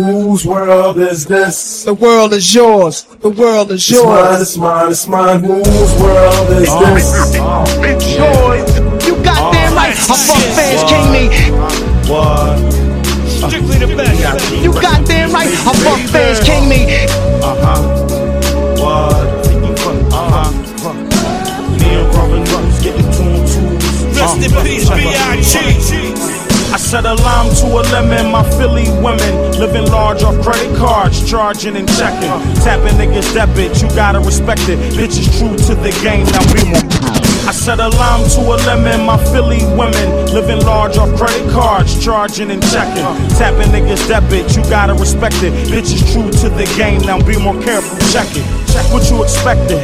Whose world is this? The world is yours. The world is yours. It's mine, it's mine, it's mine. Whose world is this? It's yours. You got damn right. I fuck fans king me. What? Strictly the best. You got damn right. I fuck fans king me. Uh-huh. What? Uh-huh. Me and Robin Rose getting tuned to. Rest in peace, B.I.G. Said a lime to a lemon, my Philly women living large off credit cards, charging and checking. Tapping niggas debit, you gotta respect it. Bitches true to the game, now be more. I said a lime to a lemon, my Philly women living large off credit cards, charging and checking. Tapping niggas debit, you gotta respect it. Bitches true to the game, now be more careful, check it. Check what you expected.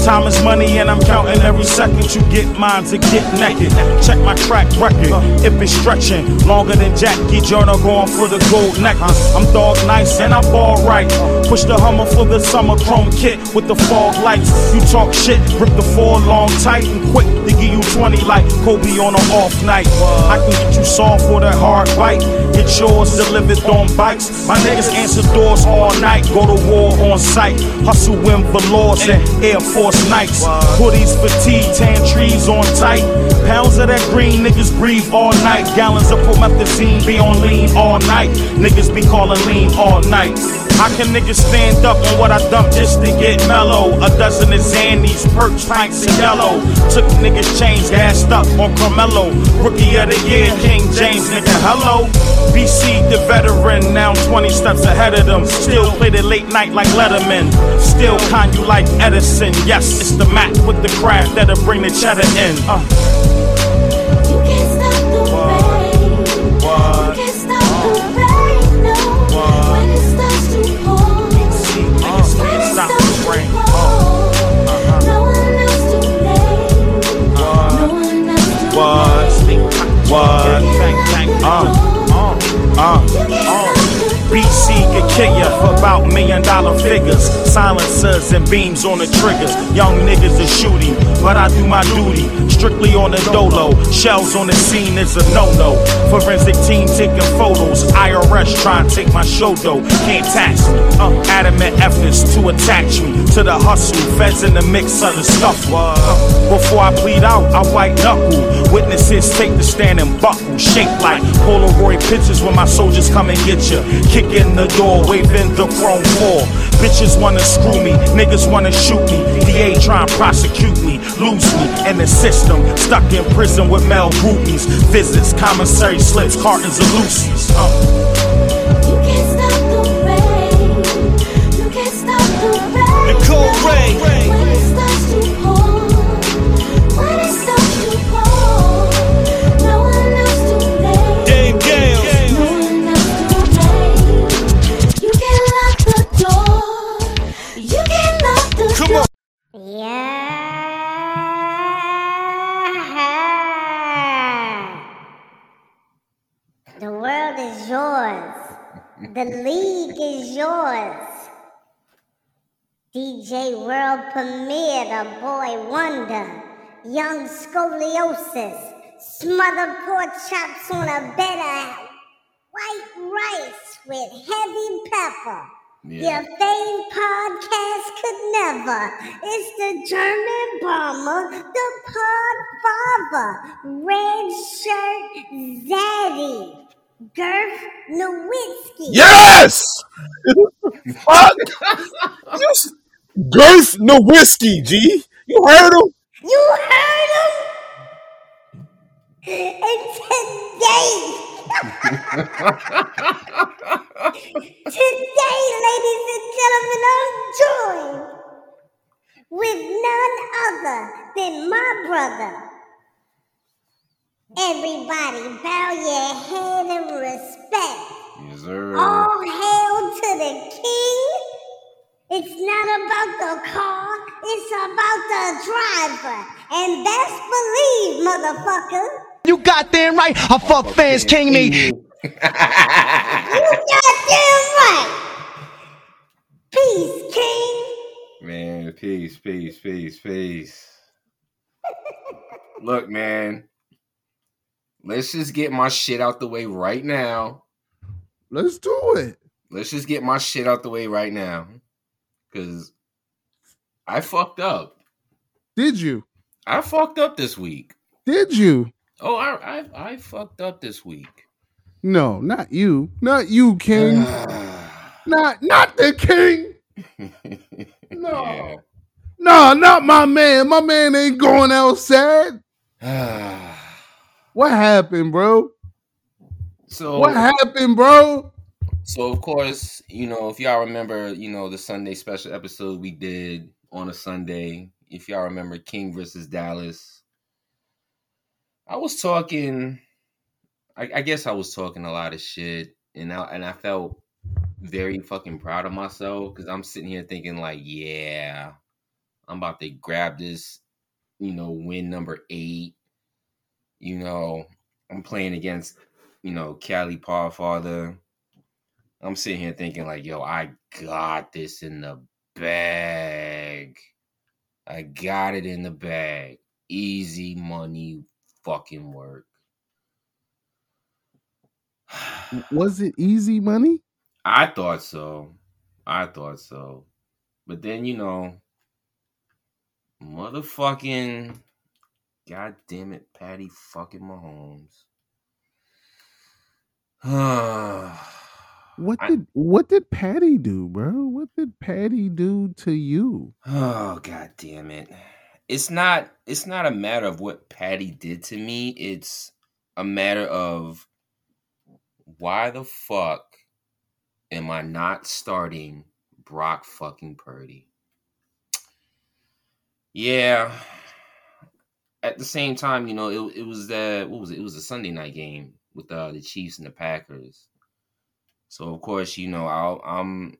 Time is money and I'm counting every second you get mine to get naked. Check my track record, if it's stretching longer than Jackie Jordan going for the gold necklace. I'm dog nice and I ball right. Push the Hummer for the summer chrome kit with the fog lights. You talk shit, rip the four long tight and quick to give you 20 like Kobe on an off night. I can get you soft for that hard bite. Get yours delivered on bikes. My niggas answer doors all night. Go to war on sight. Hustle win velours and Air Force Nights. Hoodies, fatigue, tan trees on tight. Pounds of that green, niggas breathe all night. Gallons of promethazine be on lean all night. Niggas be calling lean all night. How can niggas stand up on what I dump just to get mellow? A dozen of Xannies, perch, pints, and yellow. Took niggas chains, gassed up on Carmelo. Rookie of the year, King James, nigga, hello. BC, the veteran, now 20 steps ahead of them. Still play the late night like Letterman. Still con you like Edison. Yes, it's the Mac with the craft that'll bring the cheddar in. Uh. Uh, uh. BC could kill ya for about million dollar figures. Silencers and beams on the triggers. Young niggas are shooting, but I do my duty. Strictly on the dolo. Shells on the scene is a no no. Forensic team taking photos. IRS trying to take my show though. Can't tax me. Uh, adamant efforts to attach me to the hustle. Feds in the mix of the stuff. Uh, before I plead out, I white knuckle. Witnesses take the stand and buckle. Shaped like Polaroid pictures when my soldiers come and get. Kick in the door, waving the chrome four. Bitches wanna screw me, niggas wanna shoot me. DA trying to prosecute me, lose me in the system. Stuck in prison with Mel groupies. Visits, commissary slips, cartons of Lucy's. Uh. The league is yours. DJ World Premiere, the boy wonder. Young scoliosis. Smothered pork chops on a bed of white rice with heavy pepper. Your fame podcast could never. It's the German bomber, the pod father, red shirt zaddy, Girth Nowitzki. Yes! Fuck! Girth Nowitzki, G. You heard him? You heard him? And today, today, ladies and gentlemen, I'm joined with none other than my brother. Everybody, bow your head in respect. Yes, sir. All hail to the king. It's not about the car, it's about the driver. And best believe, motherfucker, You got damn right. I fuck fans king me. you goddamn right. Peace, king. Man, peace, peace, peace, peace. Look, man. Let's just get my shit out the way right now. Let's do it. let's just get my shit out the way right now. Cause I fucked up. Did you? I fucked up this week. Did you? Oh, I I, I fucked up this week. No, not you. Not you, King. not not the King. No. Yeah. No, not my man. My man ain't going outside. What happened, bro? so What happened, bro? So of course, you know, if y'all remember, you know, the Sunday special episode we did on a Sunday, if y'all remember King versus Dallas, I was talking I, I guess I was talking a lot of shit and I and I felt very fucking proud of myself because I'm sitting here thinking like, yeah, I'm about to grab this, you know, win number eight. You know, I'm playing against, you know, Cali Father. I'm sitting here thinking like, yo, I got this in the bag. I got it in the bag. Easy money fucking work. Was it easy money? I thought so. I thought so. But then, you know, motherfucking God damn it, Patty fucking Mahomes. What I- did what did Patty do, bro? What did Patty do to you? Oh god damn it. It's not it's not a matter of what Patty did to me. It's a matter of why the fuck am I not starting Brock fucking Purdy? Yeah. At the same time, you know, it, it was that what was it? It was a Sunday night game with uh, the Chiefs and the Packers. So of course, you know, I'll, I'm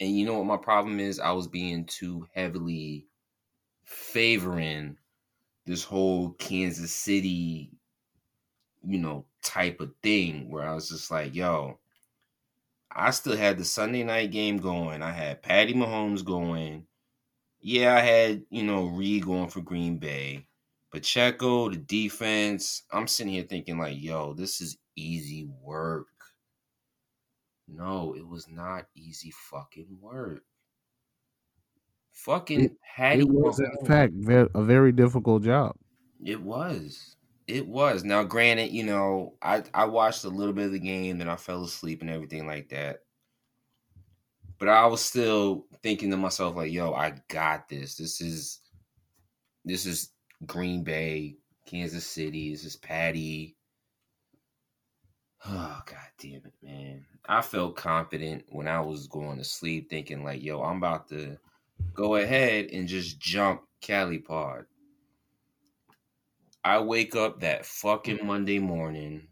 and you know what my problem is? I was being too heavily favoring this whole Kansas City, you know, type of thing where I was just like, yo, I still had the Sunday night game going. I had Patty Mahomes going. Yeah, I had, you know, Reed going for Green Bay. Pacheco, the defense. I'm sitting here thinking, like, yo, this is easy work. No, it was not easy fucking work. Fucking It- Patty It was in fact a very difficult job. It was. It was. Now, granted, you know, I I watched a little bit of the game, then I fell asleep and everything like that. But I was still thinking to myself, like, yo, I got this. This is this is Green Bay, Kansas City, this is Patty. Oh god damn it, man. I felt confident when I was going to sleep, thinking like, yo, I'm about to go ahead and just jump Cali Pod. I wake up that fucking mm-hmm. Monday morning,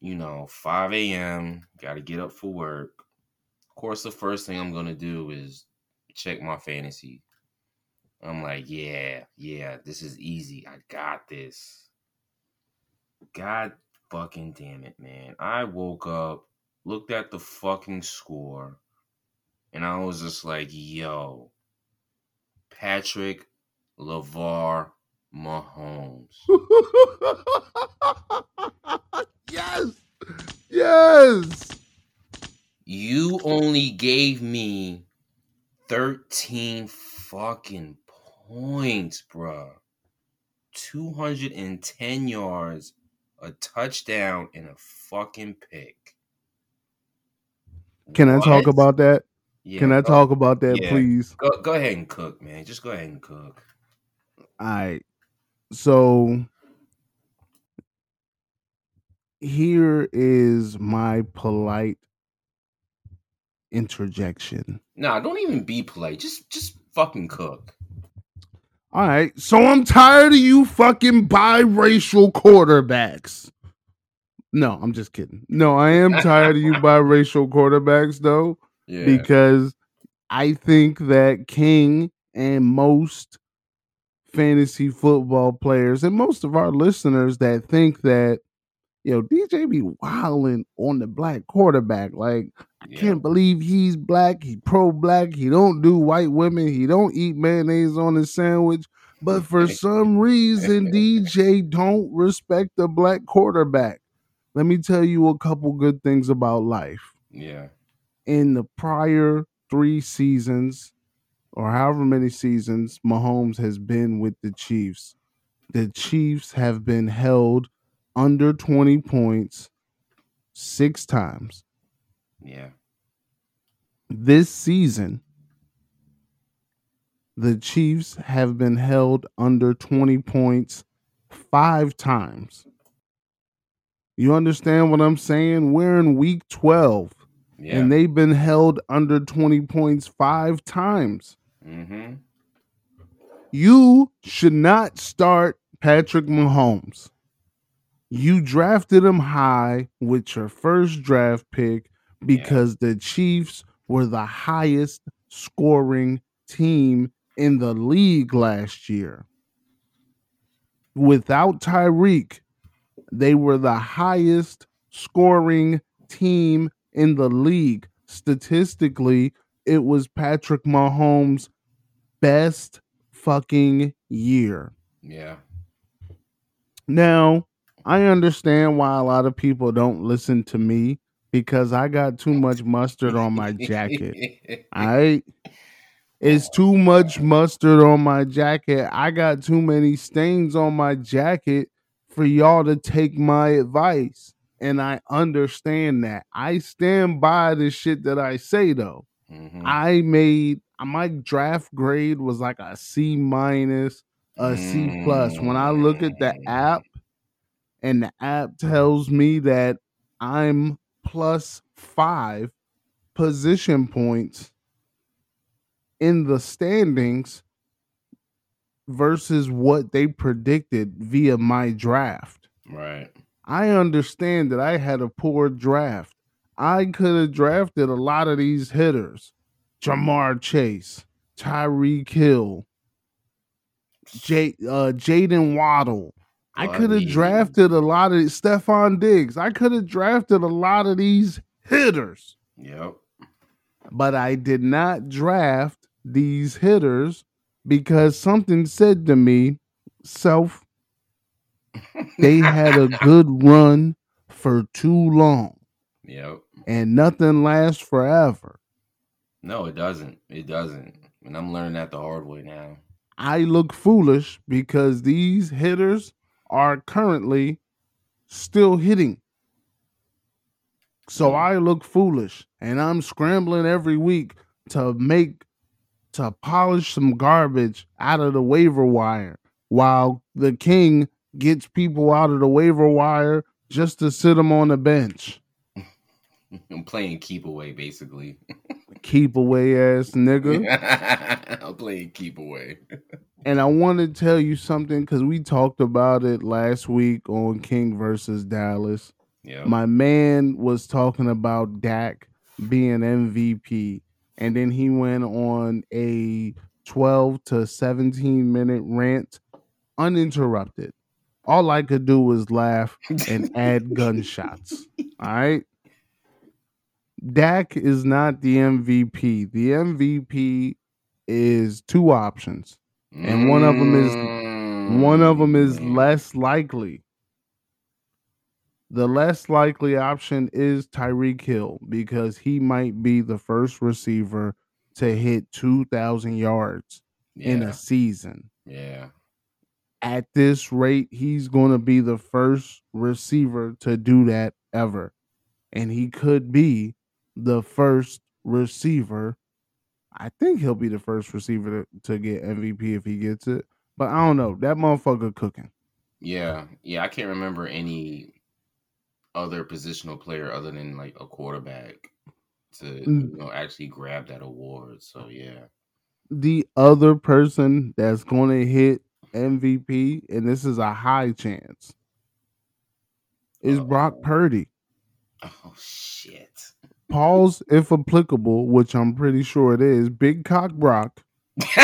you know, 5 a.m., got to get up for work. Of course, the first thing I'm to do is check my fantasy. I'm like, yeah, yeah, this is easy. I got this. God fucking damn it, man. I woke up, looked at the fucking score, and I was just like, yo, Patrick LeVar Mahomes. yes. Yes. You only gave me 13 fucking points, bruh. 210 yards, a touchdown, and a fucking pick. Can I talk about that? Yeah, Can I go- talk about that, yeah. please? Go, go ahead and cook, man. Just go ahead and cook. All right. So here is my polite interjection. Nah, don't even be polite. Just just fucking cook. All right. So I'm tired of you fucking biracial quarterbacks. No, I'm just kidding. No, I am tired of you biracial quarterbacks though. Yeah. because I think that King and most fantasy football players and most of our listeners that think that know DJ be wilding on the black quarterback like I yeah. can't believe he's black he pro black he don't do white women he don't eat mayonnaise on his sandwich but for some reason DJ don't respect the black quarterback let me tell you a couple good things about life Yeah. in the prior three seasons, or however many seasons Mahomes has been with the Chiefs, the Chiefs have been held under 20 points six times. Yeah. This season, the Chiefs have been held under 20 points five times. You understand what I'm saying? We're in week 12 Yeah. and they've been held under 20 points five times. mm-hmm. You should not start Patrick Mahomes. You drafted him high with your first draft pick because the Chiefs were the highest scoring team in the league last year. Without Tyreek, they were the highest scoring team in the league. Statistically, it was Patrick Mahomes' best fucking year. Yeah. Now, I understand why a lot of people don't listen to me because I got too much mustard on my jacket. Right. It's too much mustard on my jacket. I got too many stains on my jacket for y'all to take my advice. And I understand that. I stand by the shit that I say though. Mhm. I made my draft grade was like a C minus, a C plus. When I look at the app and the app tells me that I'm plus five position points in the standings versus what they predicted via my draft. Right. I understand that I had a poor draft. I could have drafted a lot of these hitters. Ja'Marr Chase, Tyreek Hill, J, uh, Jaylen Waddle. I could have drafted a lot of Stefon Diggs. I could have drafted a lot of these hitters, Yep. but I did not draft these hitters because something said to me, self, they had a good run for too long Yep. and nothing lasts forever. No, it doesn't. It doesn't. And I'm learning that the hard way now. I look foolish because these hitters are currently still hitting. So hmm. I look foolish and I'm scrambling every week to make to polish some garbage out of the waiver wire while the king gets people out of the waiver wire just to sit them on the bench. I'm playing keep away, basically. Keep away ass nigga. I'm playing keep away. And I want to tell you something because we talked about it last week on King versus Dallas. Yeah. My man was talking about Dak being MVP, and then he went on a 12 to 17 minute rant uninterrupted. All I could do was laugh and add gunshots. All right. Dak is not the MVP. The MVP is two options and one of them is- Mm. one of them is less likely. The less likely option is Tyreek Hill because he might be the first receiver to hit 2,000 yards in a season. yeah. At this rate, he's going to be the first receiver to do that ever. And he could be the first receiver. I think he'll be the first receiver to, to get MVP if he gets it. But I don't know. That motherfucker cooking. Yeah. Yeah. I can't remember any other positional player other than like a quarterback to Mm. you know actually grab that award. So yeah. the other person that's going to hit MVP, and this is a high chance, is Brock Uh-oh. Purdy. Oh shit. Pause if applicable, which I'm pretty sure it is. Big cock Brock.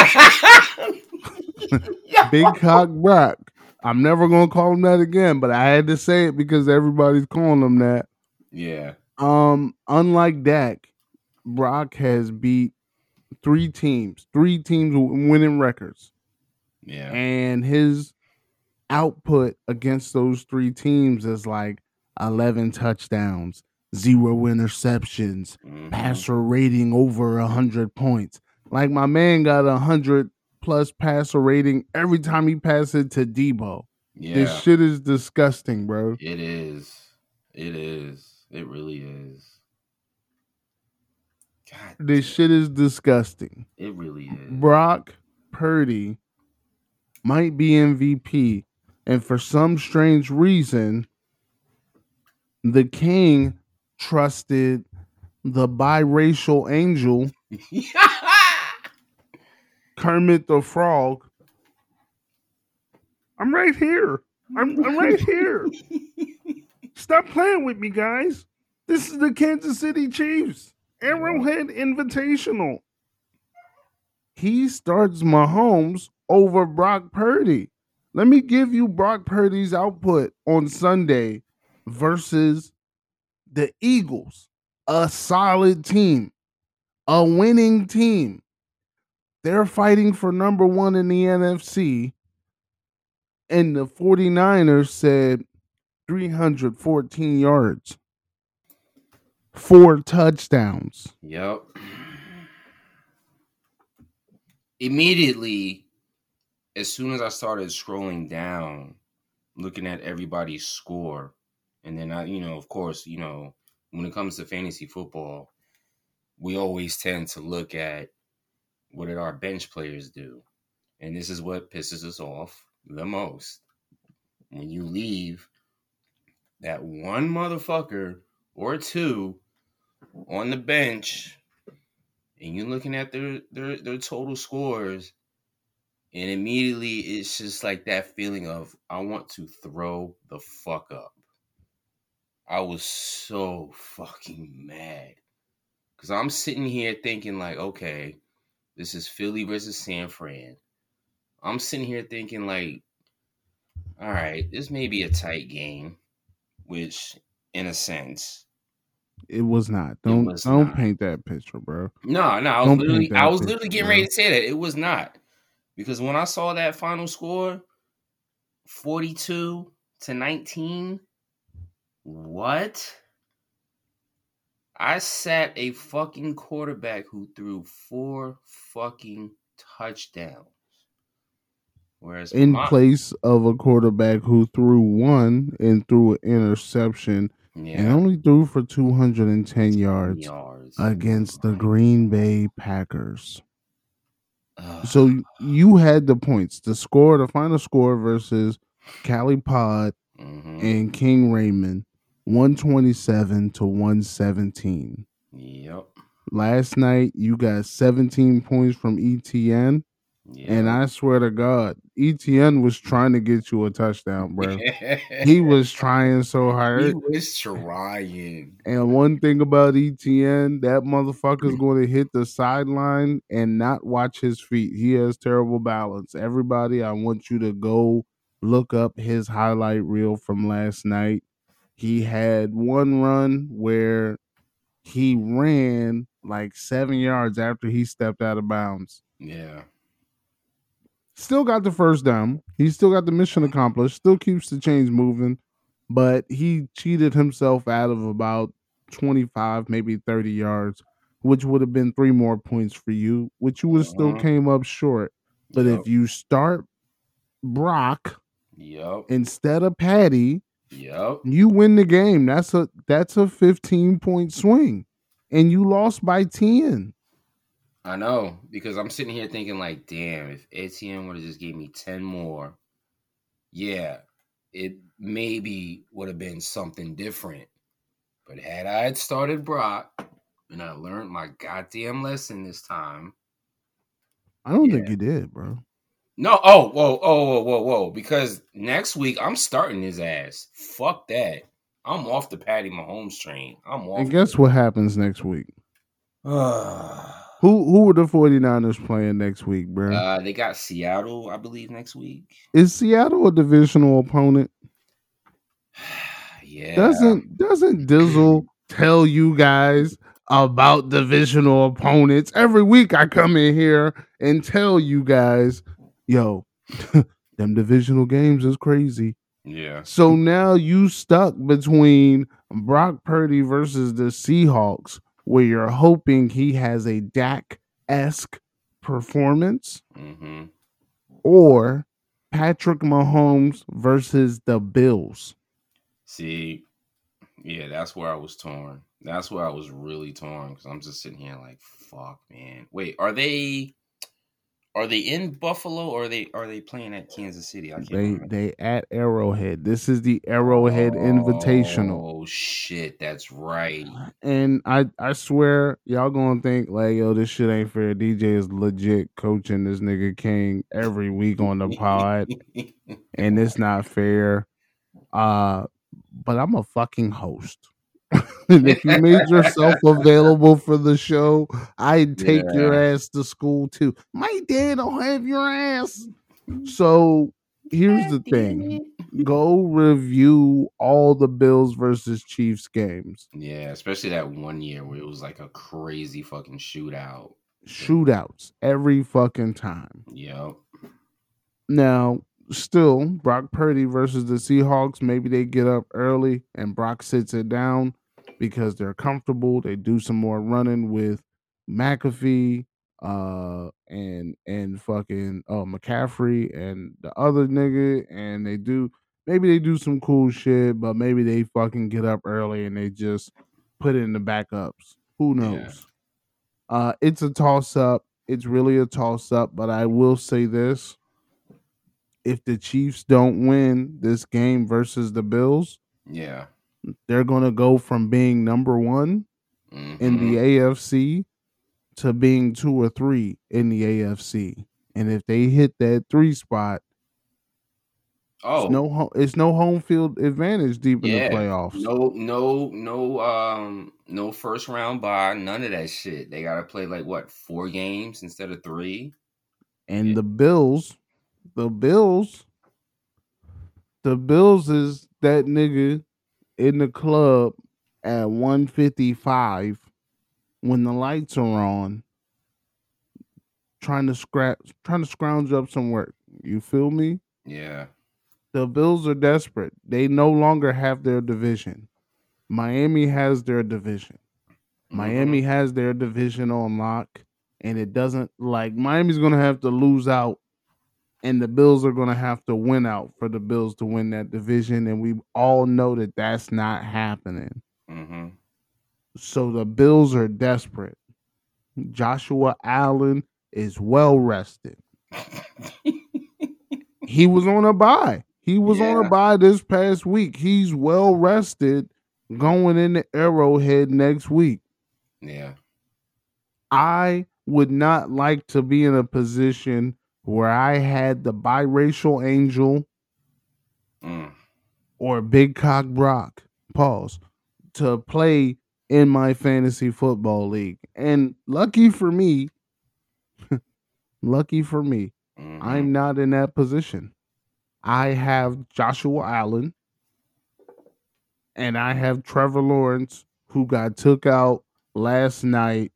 Big cock Brock. I'm never going to call him that again, but I had to say it because everybody's calling him that. Yeah. Um, unlike Dak, Brock has beat three teams, three teams winning records. Yeah. and his output against those three teams is like 11 touchdowns, zero interceptions, Mhm. passer rating over a hundred points. Like my man got a hundred plus passer rating every time he passes it to Deebo. Yeah, This shit is disgusting, bro. it is. It is. It really is. God, This shit is disgusting. it really is. Brock Purdy might be MVP, and for some strange reason, the king trusted the biracial angel Kermit the Frog. I'm right here. I'm, I'm right here. Stop playing with me, guys. This is the Kansas City Chiefs Arrowhead Invitational. He starts Mahomes over Brock Purdy. Let me give you Brock Purdy's output on Sunday versus the Eagles, a solid team, a winning team. They're fighting for number one in the NFC. And the 49ers said 314 yards, four touchdowns. Yep. Immediately, as soon as I started scrolling down, looking at everybody's score, and then I, you know, of course, you know, when it comes to fantasy football, we always tend to look at what did our bench players do? And this is what pisses us off the most. When you leave that one motherfucker or two on the bench and you're looking at their their their total scores and immediately it's just like that feeling of I want to throw the fuck up. I was so fucking mad cuz I'm sitting here thinking like okay, this is Philly versus San Fran. I'm sitting here thinking like all right, this may be a tight game, which in a sense It was not. Don't was don't not. paint that picture, bro. No, no, I was Don't literally, I was picture, literally getting bro. ready to say that it was not because when I saw that final score, forty-two to nineteen, what? I sat a fucking quarterback who threw four fucking touchdowns, whereas In my- place of a quarterback who threw one and threw an interception and only threw for 210 yards yards against the Green Bay Packers. So you had the points, the score, the final score versus Cali Pod Mhm. and King Raymond, 127 to 117. Yep. Last night you got 17 points from Etienne, and I swear to God, Etienne was trying to get you a touchdown, bro. he was trying so hard. He was trying. And one thing about Etienne, that motherfucker's mm. going to hit the sideline and not watch his feet. He has terrible balance. Everybody, I want you to go look up his highlight reel from last night. He had one run where he ran like seven yards after he stepped out of bounds. Yeah. Still got the first down. He still got the mission accomplished. Still keeps the chains moving, but he cheated himself out of about 25, maybe 30 yards, which would have been three more points for you, which you would still Uh-huh. came up short. But Yep. if you start Brock Yep. instead of Patty, Yep. you win the game. That's a that's a 15 point swing. And you lost by 10. I know because I'm sitting here thinking like, damn, if Etienne would have just gave me ten more, yeah, it maybe would have been something different. But had I had started Brock and I learned my goddamn lesson this time, I don't think you did, bro. No, oh, whoa, oh, whoa, whoa, whoa, because next week I'm starting his ass. Fuck that. I'm off the Patty Mahomes train. I'm off. And guess what happens next week? uh, Who who are the 49ers playing next week, bro? they got Seattle, I believe, next week. Is Seattle a divisional opponent? yeah. Doesn't doesn't Dizzle tell you guys about divisional opponents? Every week I come in here and tell you guys, yo, them divisional games is crazy. Yeah. So now you stuck between Brock Purdy versus the Seahawks, where you're hoping he has a Dak esque performance, Mm-hmm. or Patrick Mahomes versus the Bills. See, yeah, that's where I was torn. That's where I was really torn because I'm just sitting here like, fuck, man. Wait, are they are they in Buffalo or are they are they playing at Kansas City? I can't They remember. they at Arrowhead. This is the Arrowhead Invitational. Oh shit, that's right. And I I swear y'all gonna think like yo this shit ain't fair. DJ is legit coaching this nigga King every week on the pod, and it's not fair. Uh, but I'm a fucking host. and if you made yourself available for the show, I'd take your ass to school too. My dad don't have your ass. So here's the thing: go review all the Bills versus Chiefs games. Yeah, especially that one year where it was like a crazy fucking shootout. Shootouts every fucking time. Yep. Now, still, Brock Purdy versus the Seahawks. Maybe they get up early and Brock sits it down because they're comfortable. They do some more running with McAfee, uh, and and fucking oh McCaffrey and the other nigga, and they do maybe they do some cool shit, but maybe they fucking get up early and they just put in the backups. Who knows? Uh, it's a toss up. It's really a toss up, but I will say this if the Chiefs don't win this game versus the Bills, Yeah. they're going to go from being number one in the Mhm. AFC to being two or three in the AFC. And if they hit that three spot, oh it's no it's no home field advantage deep in yeah. the playoffs. No, no, no, um, no first round bye, none of that shit. They gotta play like what, four games instead of three? And Yeah. the Bills, the Bills, the Bills is that nigga in the club at 155 when the lights are on trying to scrap trying to scrounge up some work. You feel me? Yeah. The Bills are desperate. They no longer have their division. Miami has their division. Mm-hmm. Miami has their division on lock, and it doesn't like Miami's gonna have to lose out, and the Bills are gonna have to win out for the Bills to win that division, and we all know that that's not happening. Mm-hmm. So the Bills are desperate. Joshua Allen is well rested. He was on a bye. He was on a bye this past week. He's well rested going into Arrowhead next week. yeah. I would not like to be in a position where I had the biracial angel Mm. or Big Cock Brock, pause, to play in my fantasy football league. And lucky for me, lucky for me, Mhm. I'm not in that position. I have Joshua Allen and I have Trevor Lawrence who got took out last night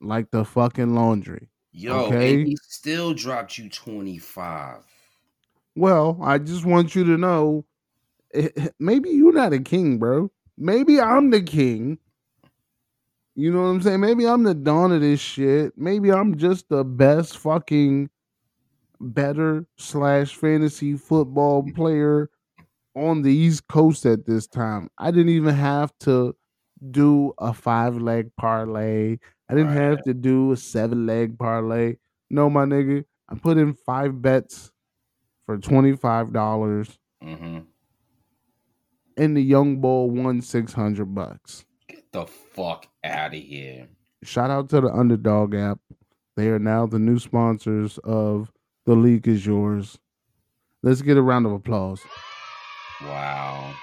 like the fucking laundry. Yo, okay. he still dropped you 25. Well, I just want you to know eh, eh, maybe you're not a king, bro. Maybe I'm the king. You know what I'm saying? Maybe I'm the dawn of this shit. Maybe I'm just the best fucking better slash fantasy football player on the East Coast at this time. I didn't even have to do a five leg parlay. I didn't Right. have to do a seven leg parlay. No, my nigga. I put in five bets for $25 Mm-hmm. and the young bull won 600 bucks. Get the fuck out of here. Shout out to the Underdog app. They are now the new sponsors of The League is Yourz. Let's get a round of applause. Wow.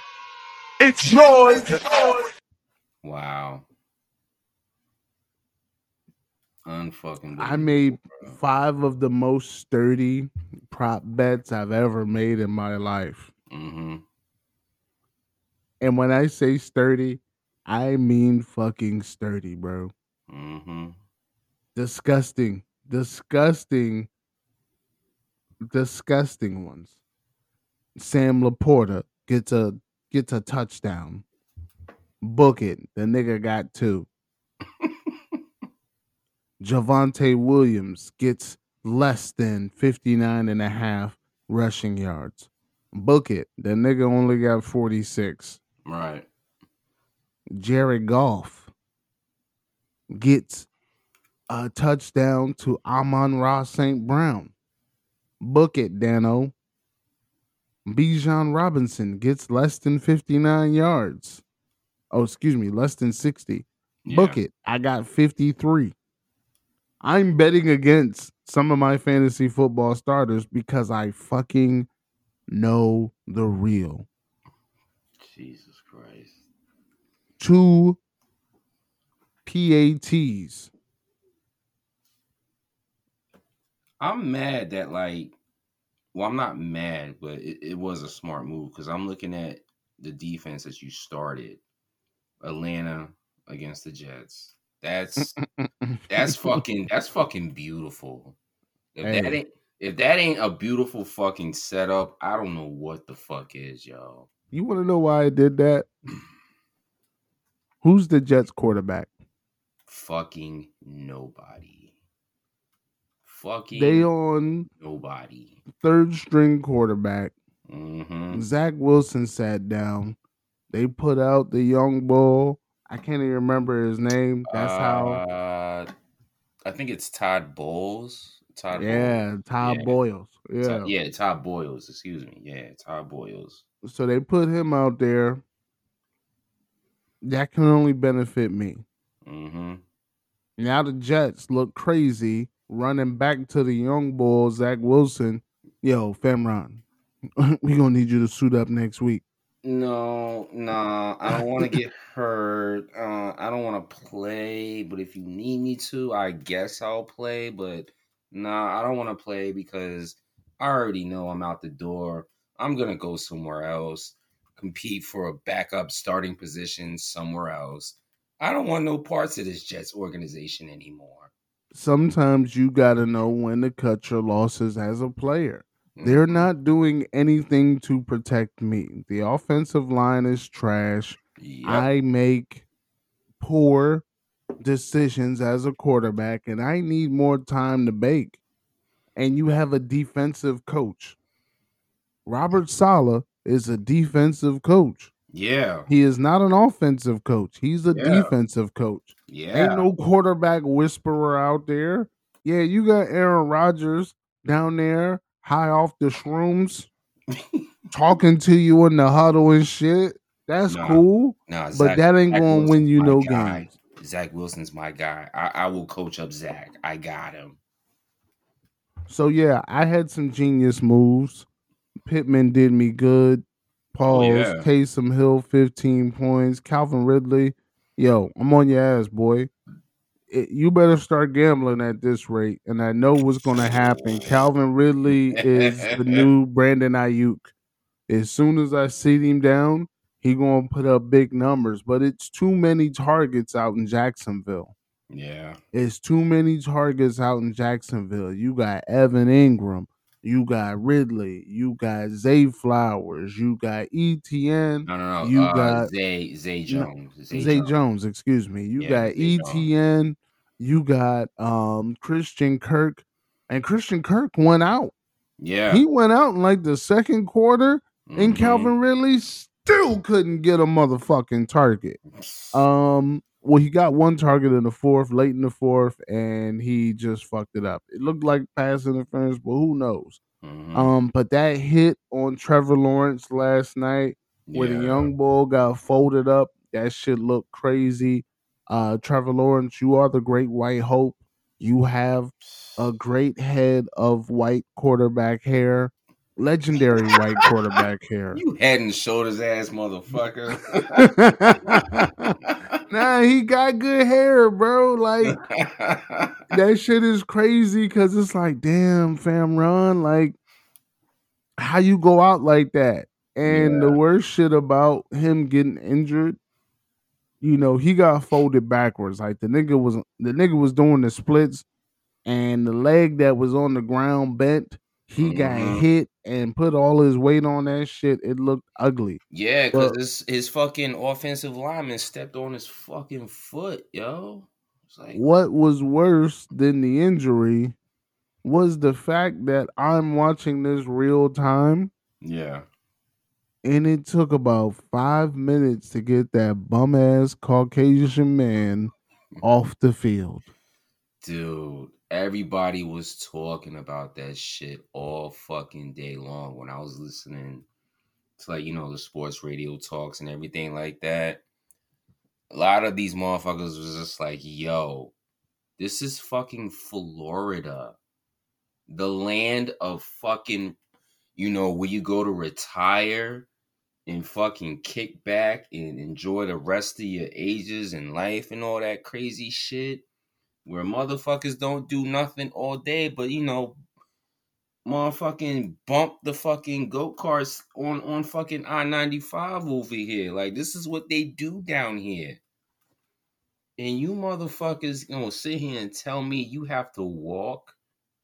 It's yours. Wow. Unfucking I made bro. five of the most sturdy prop bets I've ever made in my life. Mm-hmm. And when I say sturdy, I mean fucking sturdy, bro. Mm-hmm. Disgusting, disgusting, disgusting ones. Sam LaPorta gets a gets a touchdown. Book it. The nigga got two. Javonte Williams gets less than 59 and a half rushing yards. Book it. The nigga only got 46. Right. Jared Goff gets a touchdown to Amon-Ra St. Brown. Book it, Dano. Bijan Robinson gets less than 59 yards. Oh, excuse me, less than 60. Book it. I got 53. I'm betting against some of my fantasy football starters because I fucking know the real. Jesus Christ. Two PATs. I'm mad that like well, I'm not mad, but it, it was a smart move because I'm looking at the defense that you started. Atlanta against the Jets. That's that's fucking that's fucking beautiful. If that ain't if that ain't a beautiful fucking setup, I don't know what the fuck is, yo. You want to know why I did that? Who's the Jets quarterback? Fucking nobody. Fucking They on nobody. third string quarterback. hmm Zach Wilson sat down. They put out the young bull. I can't even remember his name. That's how. Uh, I think it's Todd Bowles. Todd Yeah, Todd Yeah. Boyles. Yeah. Todd- yeah, Todd Boyles. Excuse me. Yeah, Todd Boyles. So they put him out there. That can only benefit me. Mm-hmm. Now the Jets look crazy running back to the young bull, Zach Wilson. Yo, Femron, we gonna need you to suit up next week. No, no, I don't want to get hurt. Uh, I don't want to play, but if you need me to, I guess I'll play. But nah, I don't want to play because I already know I'm out the door. I'm gonna go somewhere else, compete for a backup starting position somewhere else. I don't want no parts of this Jets organization anymore. Sometimes you gotta know when to cut your losses as a player. They're Mhm. not doing anything to protect me. The offensive line is trash. Yep. I make poor decisions as a quarterback, and I need more time to bake. And you have a defensive coach. Robert Saleh is a defensive coach. yeah, He is not an offensive coach. He's a Yeah. defensive coach. yeah. Ain't no quarterback whisperer out there. Yeah, you got Aaron Rodgers down there high off the shrooms talking to you in the huddle and shit. That's Nah, cool. Nah, But that ain't Zach gonna Wilson's win you no guy. games. Zach Wilson's my guy. I, I will coach up Zach. I got him. So yeah, I had some genius moves. Pittman did me good. Oh, Pause. Oh, yeah. Taysom Hill, 15 points. Calvin Ridley. Yo, I'm on your ass, boy. It- you better start gambling at this rate. And I know what's gonna happen. Calvin Ridley is the new Brandon Aiyuk. As soon as I sit him down, he gonna put up big numbers. But it's too many targets out in Jacksonville. Yeah. It's too many targets out in Jacksonville. You got Evan Engram, you got Ridley, you got Zay Flowers, you got Etienne, No, no, no. You uh, got- Zay Zay Jones. Zay, Zay Jones. Jones, excuse me. You Yeah, got Zay Etienne, you got um Christian Kirk, and Christian Kirk went out. Yeah. He went out in like the second quarter, and Mhm. Calvin Ridley still couldn't get a motherfucking target. Um, well, he got one target in the fourth, late in the fourth, and he just fucked it up. It looked like pass interference, but who knows? Mhm. Um, but that hit on Trevor Lawrence last night, where the young bull got folded up, that shit looked crazy. Uh, Trevor Lawrence, you are the great white hope. You have a great head of white quarterback hair, legendary white quarterback hair. You head and shoulders ass motherfucker. nah, he got good hair, bro. Like that shit is crazy because it's like, damn, fam, run. Like, how you go out like that? And the worst shit about him getting injured, you know, he got folded backwards. Like the nigga was the nigga was doing the splits, and the leg that was on the ground bent, he Mhm. got hit and put all his weight on that shit. It looked ugly. Yeah, because his his fucking offensive lineman stepped on his fucking foot, yo. Like What was worse than the injury was the fact that I'm watching this real time yeah. and it took about five minutes to get that bum ass Caucasian man off the field. Dude, everybody was talking about that shit all fucking day long when I was listening to like, you know, the sports radio talks and everything like that. A lot of these motherfuckers was just like, yo, this is fucking Florida. The land of fucking, you know, where you go to retire and fucking kick back and enjoy the rest of your ages and life and all that crazy shit where motherfuckers don't do nothing all day, but you know, motherfucking bump the fucking go karts on on fucking I ninety five over here. Like this is what they do down here, and you motherfuckers gonna sit here and tell me you have to walk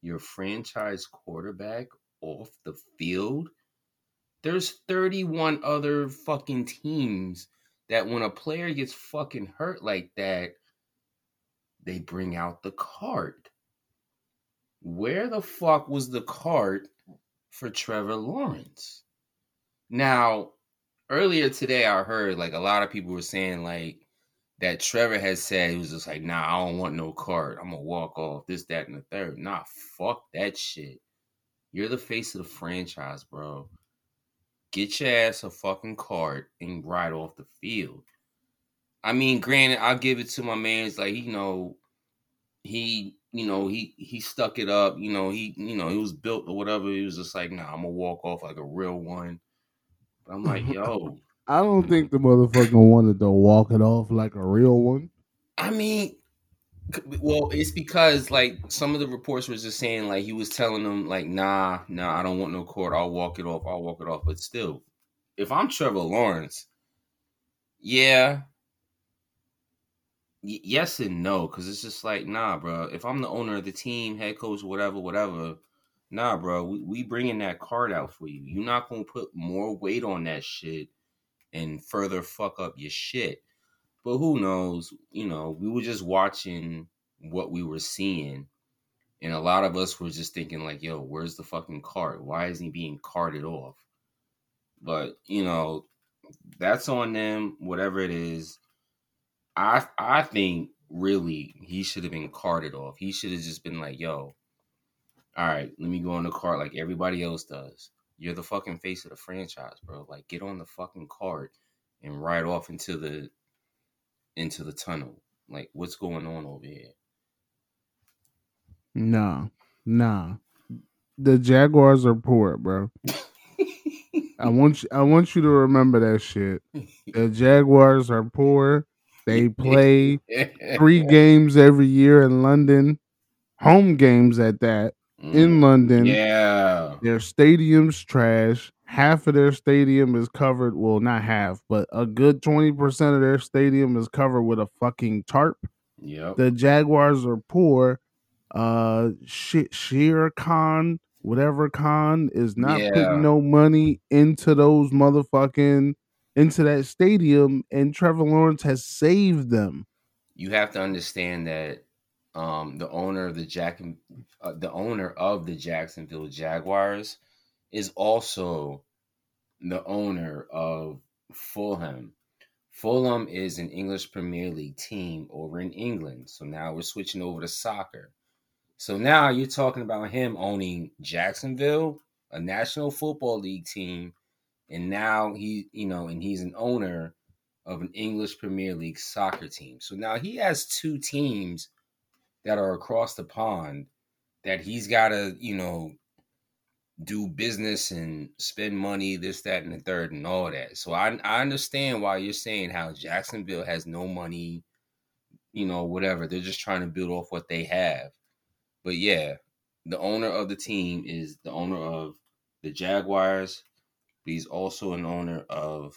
your franchise quarterback off the field. There's 31 other fucking teams that when a player gets fucking hurt like that, they bring out the cart. Where the fuck was the cart for Trevor Lawrence? Now, earlier today, I heard like a lot of people were saying like that Trevor had said he was just like, nah, I don't want no cart. I'm gonna walk off this, that, and the third. Nah, fuck that shit. You're the face of the franchise, bro. Get your ass a fucking cart and ride off the field. I mean, granted, I'll give it to my man. It's like, you know, he, you know, he he stuck it up. You know, he, you know, he was built or whatever. He was just like, nah, I'm gonna walk off like a real one. But I'm like, yo, I don't think the motherfucker wanted to walk it off like a real one. I mean, well, it's because like some of the reports were just saying like he was telling them like, nah, nah, I don't want no court. I'll walk it off. I'll walk it off. But still, if I'm Trevor Lawrence, yeah, yes and no, because it's just like, nah, bro. If I'm the owner of the team, head coach, whatever, whatever, nah, bro. We, we bringing that card out for you. You're not gonna put more weight on that shit and further fuck up your shit. But who knows? You know, we were just watching what we were seeing. And a lot of us were just thinking, like, yo, where's the fucking cart? Why isn't he being carted off? But, you know, that's on them, whatever it is. I I think really he should have been carted off. He should have just been like, yo, all right, let me go on the cart like everybody else does. You're the fucking face of the franchise, bro. Like get on the fucking cart and ride off into the into the tunnel. Like what's going on over here? Nah, nah. The Jaguars are poor, bro. I want you. I want you to remember that shit. The Jaguars are poor. They play three games every year in London, home games at that in London. Mm. Yeah. Their stadium's trash. Half of their stadium is covered. Well, not half, but a good 20% of their stadium is covered with a fucking tarp. Yep. The Jaguars are poor. Uh shit Sheer Khan, whatever Khan, is not Yeah. putting no money into those motherfucking into that stadium, and Trevor Lawrence has saved them. you have to understand that um, the owner of the Jack uh, the owner of the Jacksonville Jaguars is also the owner of Fulham. Fulham is an English Premier League team over in England. So now we're switching over to soccer. So now you're talking about him owning Jacksonville, a National Football League team, and now he, you know, and he's an owner of an English Premier League soccer team. So now he has two teams that are across the pond that he's got to, you know, do business and spend money, this, that, and the third, and all that. So I, I understand why you're saying how Jacksonville has no money, you know, whatever. They're just trying to build off what they have. But yeah, the owner of the team is the owner of the Jaguars, but he's also an owner of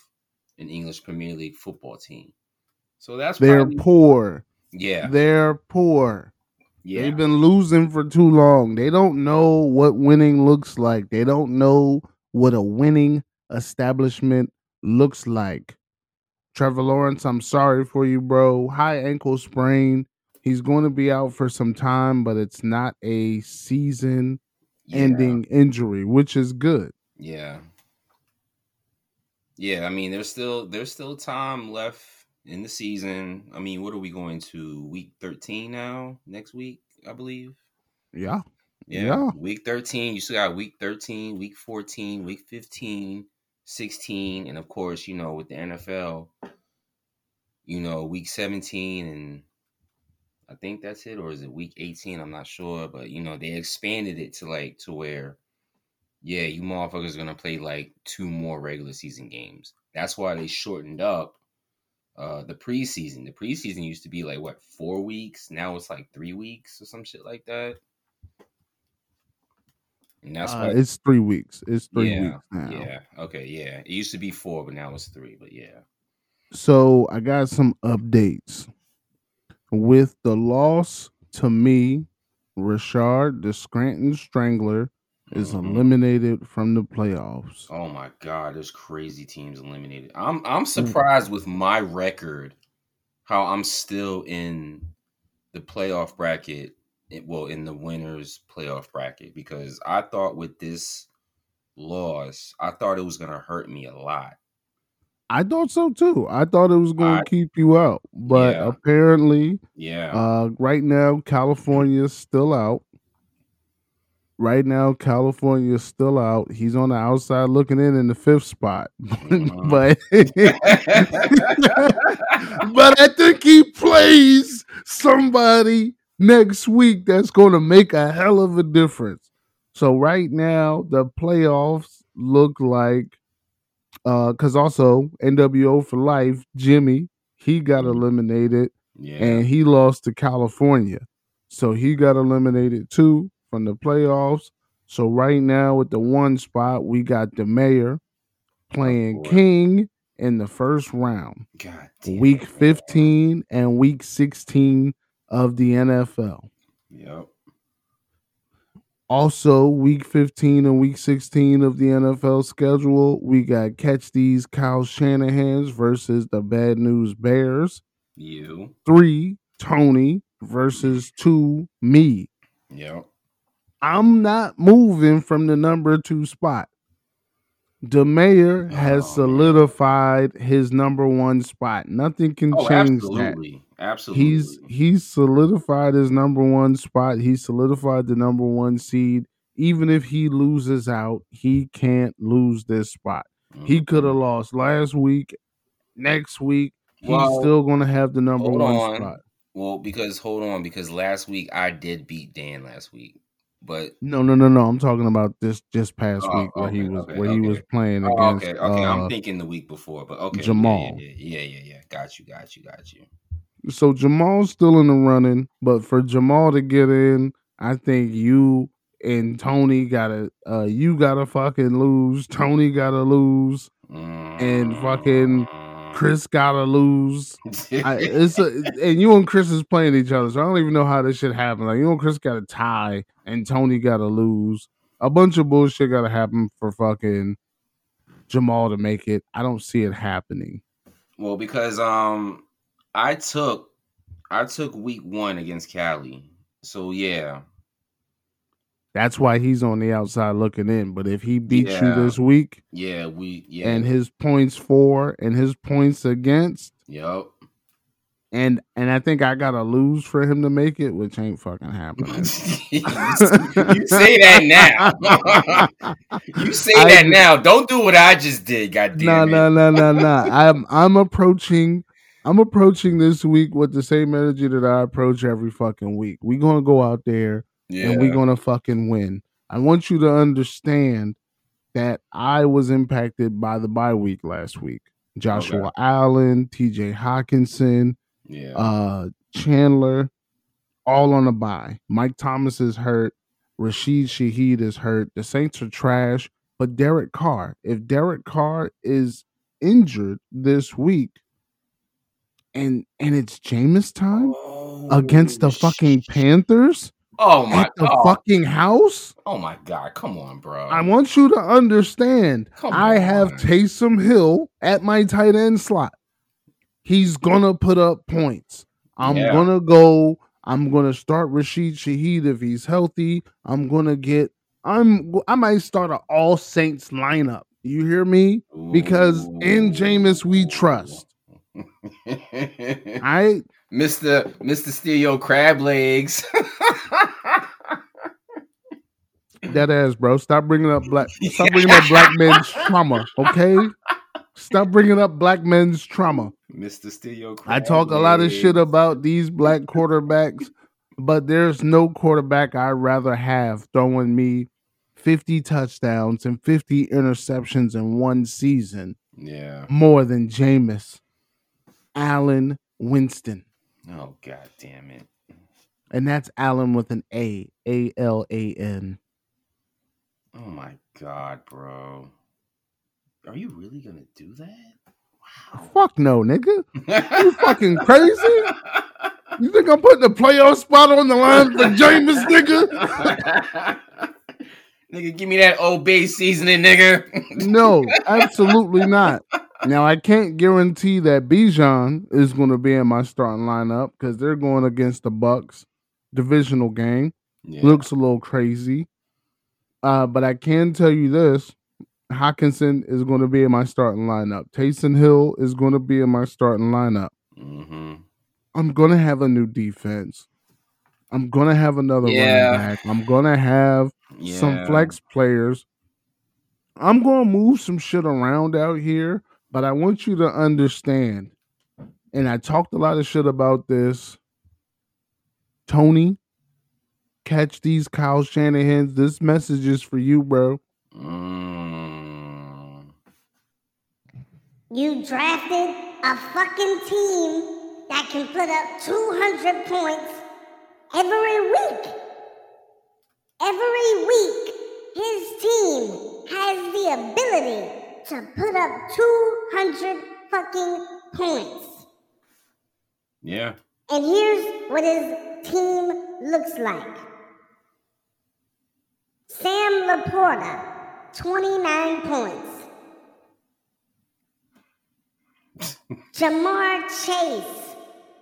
an English Premier League football team. So that's They're probably, poor. yeah, They're poor. Yeah. They've been losing for too long. They don't know what winning looks like. They don't know what a winning establishment looks like. Trevor Lawrence, I'm sorry for you, bro. High ankle sprain. He's going to be out for some time, but it's not a season yeah. ending injury, which is good. Yeah. Yeah, I mean there's still there's still time left in the season. I mean, what are we going to week 13 now? Next week, I believe. Yeah. Yeah. Yeah. Week 13, you still got week 13, week 14, week 15, 16, and of course, you know, with the NFL, you know, week 17 and I think that's it, or is it week 18? I'm not sure, but you know, they expanded it to like to where yeah, you motherfuckers are gonna play like two more regular season games. That's why they shortened up uh the preseason. The preseason used to be like what four weeks, now it's like three weeks or some shit like that. And that's Uh, why it's three weeks. It's three yeah, weeks now. yeah, okay, yeah. It used to be four, but now it's three. But yeah, So I got some updates. With the loss to me, Richard, the Scranton Strangler, is Mhm. eliminated from the playoffs. Oh my god, there's crazy teams eliminated. I'm I'm surprised with my record how I'm still in the playoff bracket. Well, in the winners playoff bracket because I thought with this loss, I thought it was gonna hurt me a lot. I thought so too. I thought it was going to keep you out, but Yeah. apparently, Yeah, uh, right now California's still out. Right now, California's still out. He's on the outside looking in in the fifth spot, but but I think he plays somebody next week that's going to make a hell of a difference. So right now, the playoffs look like uh because also NWO for life, Jimmy, he got Mhm. eliminated yeah, and he lost to California. So he got eliminated too from the playoffs. So right now with the one spot, we got the mayor playing boy. King in the first round, God damn week it. 15 and week 16 of the NFL. Yep. Also, week 15 and week 16 of the NFL schedule, we got Catch These Kyle Shanahan's versus the Bad News Bears. You. Three, Tony versus two, me. Yep. I'm not moving from the number two spot. The mayor has Oh, man. solidified his number one spot. Nothing can Oh, change that. absolutely. Absolutely. He's he's solidified his number one spot. He solidified the number one seed. Even if he loses out, he can't lose this spot. He Mhm. could have lost last week, next week. He's Well, still gonna have the number one on. spot. Well, because hold on, because last week I did beat Dan last week, but No, no, no, no. I'm talking about this just past Oh, week where he was okay, where he was playing oh, against okay, okay. uh, I'm thinking the week before, but okay, Jamal. Yeah, yeah, yeah, yeah. Got you, got you, got you. so Jamal's still in the running, but for Jamal to get in, I think you and Tony gotta uh you gotta fucking lose. Tony gotta lose. And fucking Mm. Chris gotta lose. I, it's a, and you and Chris is playing each other, so I don't even know how this shit happened. Like you and Chris got a tie, and Tony got to lose. A bunch of bullshit got to happen for fucking Jamal to make it. I don't see it happening. well, because um, I took I took week one against Cali, so yeah, That's why he's on the outside looking in. But if he beats you this week yeah, we yeah, and his points for and his points against, yep. and and I think I gotta lose for him to make it, which ain't fucking happening. you say that now. you say I that now. Don't do what I just did. God No, damn no, it. no, no, no. I'm I'm approaching I'm approaching this week with the same energy that I approach every fucking week. We're gonna go out there Yeah. and we're gonna fucking win. I want you to understand that I was impacted by the bye week last week. Joshua Allen, TJ Hockenson, yeah. uh Chandler, all on a bye. Mike Thomas is hurt. Rashid Shaheed is hurt. The Saints are trash. But Derek Carr, if Derek Carr is injured this week, and and it's Jameis time, oh against the fucking Panthers Oh my at the god. fucking house. Oh my god. Come on, bro. I want you to understand. Come I have on. Taysom Hill at my tight end slot. He's gonna put up points. I'm Yeah. gonna go. I'm gonna start Rashid Shaheed if he's healthy. I'm gonna get. I'm. I might start an All Saints lineup. You hear me? Because in Jameis we trust. I Mr. Mr. Steal Your Crab Legs. that ass, bro. Stop bringing up black. Stop bringing up black men's trauma. Okay. Stop bringing up black men's trauma. Mr. Steal Your I talk a lot of shit about these black quarterbacks, but there's no quarterback I'd rather have throwing me 50 touchdowns and 50 interceptions in one season Yeah. more than Jameis Allen Winston. Oh god damn it. And that's Allen with an A, A L A N. Oh my god, bro. Are you really gonna do that? Wow. Fuck no, nigga. You fucking crazy? You think I'm putting a playoff spot on the line for Jameis, nigga? nigga, give me that Old Bay seasoning, nigga. No, absolutely not. Now I can't guarantee that Bijan is going to be in my starting lineup because they're going against the Bucks divisional game. yeah. Looks a little crazy, uh, but I can tell you this: Hockenson is going to be in my starting lineup. Taysom Hill is going to be in my starting lineup. hmm I'm going to have a new defense. I'm going to have another Yeah. running back. I'm going to have Yeah. some flex players. I'm going to move some shit around out here, but I want you to understand. And I talked a lot of shit about this. Tony, catch these Kyle Shanahan's. This message is for you, bro. Mm. You drafted a fucking team that can put up 200 points every week. Every week, his team has the ability to put up 200 fucking points. Yeah. And here's what his team looks like Sam LaPorta, 29 points. Ja'Marr Chase,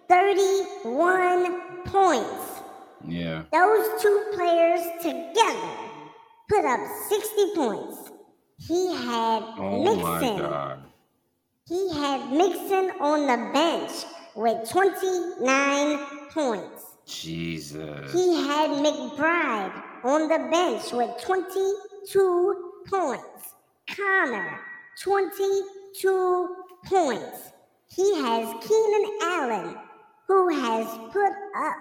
31 points. Yeah. Those two players together put up 60 points. He had Oh Mixon. He had Mixon on the bench with 29 points. Jesus. He had McBride on the bench with 22 points. Conner, 22 points. He has Keenan Allen, who has put up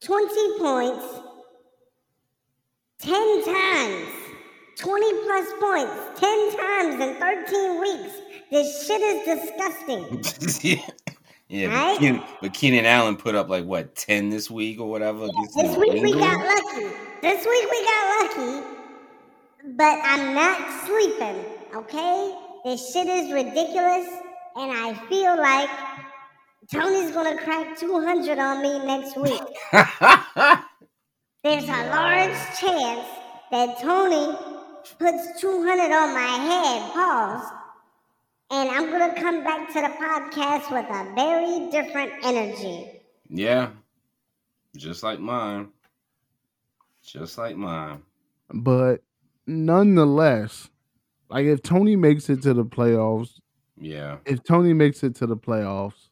20 points 10 times. 20 plus points 10 times in 13 weeks. This shit is disgusting. yeah, Right? but, Keenan, but Keenan Allen put up like what ten this week or whatever. against This week we got lucky. This week we got lucky. But I'm not sleeping, okay? This shit is ridiculous, and I feel like Tony's gonna crack 200 on me next week. There's a large chance that Tony puts 200 on my head, pause, and I'm gonna come back to the podcast with a very different energy. yeah, just like mine. Just like mine. But nonetheless, like if Tony makes it to the playoffs, Yeah. if Tony makes it to the playoffs,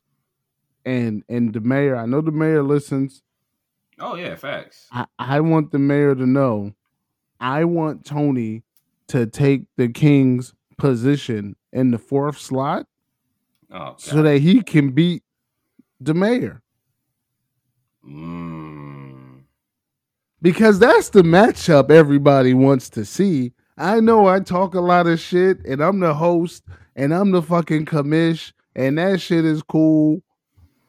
and and the mayor, I know the mayor listens. Oh yeah, facts. I, I want the mayor to know. I want Tony to take the Kings position in the fourth slot Oh, so that he can beat the mayor. Mm. Because that's the matchup everybody wants to see. I know I talk a lot of shit and I'm the host and I'm the fucking commish and that shit is cool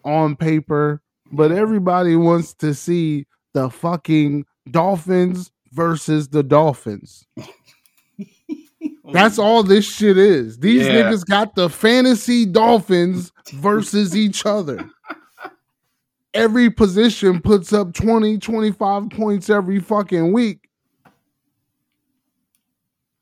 on paper, but everybody wants to see the fucking Dolphins versus the Dolphins. That's all this shit is. These Yeah. niggas got the fantasy Dolphins versus each other. every position puts up 20, 25 points every fucking week.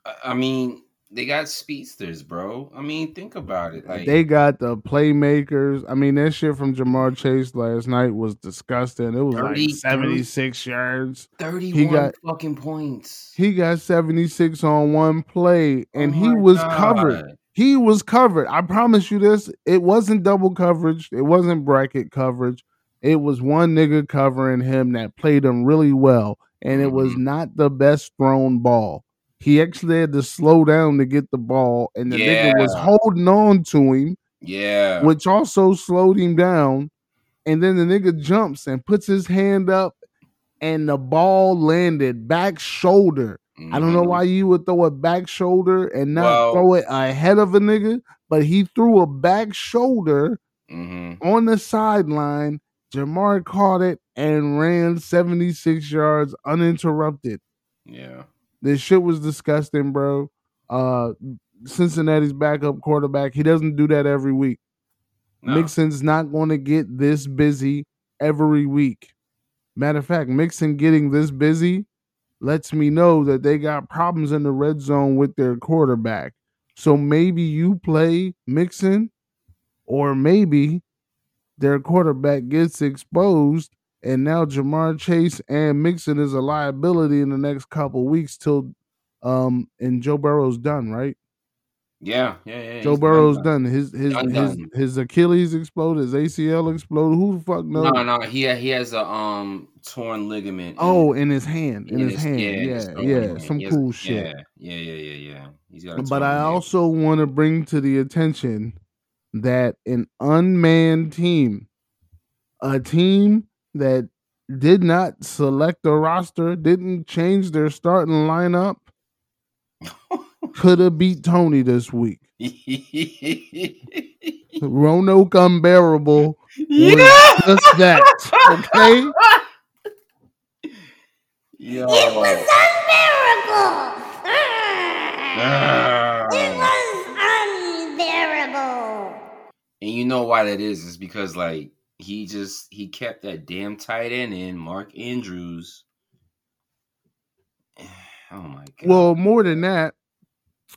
I- I mean, they got speedsters, bro. I mean, think about it. Like they got the playmakers. I mean, that shit from Ja'Marr Chase last night was disgusting. It was 30, like 76 yards. 31 got- fucking points. He got 76 on one play, and Oh he was God. covered. He was covered. I promise you this. It wasn't double coverage. It wasn't bracket coverage. It was one nigga covering him that played him really well. And it was Mhm. not the best thrown ball. He actually had to slow down to get the ball, and the nigga was holding on to him, Yeah. which also slowed him down. And then the nigga jumps and puts his hand up, and the ball landed back shoulder. I don't know Mhm. why you would throw a back shoulder and not Well- throw it ahead of a nigga, but he threw a back shoulder Mhm. on the sideline. Ja'Marr caught it and ran 76 yards uninterrupted. Yeah. This shit was disgusting, bro. Uh Cincinnati's backup quarterback, he doesn't do that every week. No. Mixon's not going to get this busy every week. Matter of fact, Mixon getting this busy lets me know that they got problems in the red zone with their quarterback. So maybe you play Mixon, or maybe their quarterback gets exposed, and now Ja'Marr Chase and Mixon is a liability in the next couple weeks till um and Joe Burrow's done, right? Yeah. Yeah. yeah Joe Burrow's done. done. His his Done, his done. his Achilles exploded, his ACL exploded. Who the fuck knows? No, no, he he has a um torn ligament. Oh, in his hand, in, in his, hand, in his yeah, yeah, some has- cool shit. Yeah, yeah, yeah, yeah, yeah. He's got. But I ligament. also want to bring to the attention that an unmanned team, a team that did not select a roster, didn't change their starting lineup, could have beat Tony this week. Roanoke Unbearable yeah. just that. Okay. Yo. It was unbearable. Ah. It was unbearable. And you know why that is? Is because like he just he kept that damn tight end in Mark Andrews. Oh my god. Well, more than that,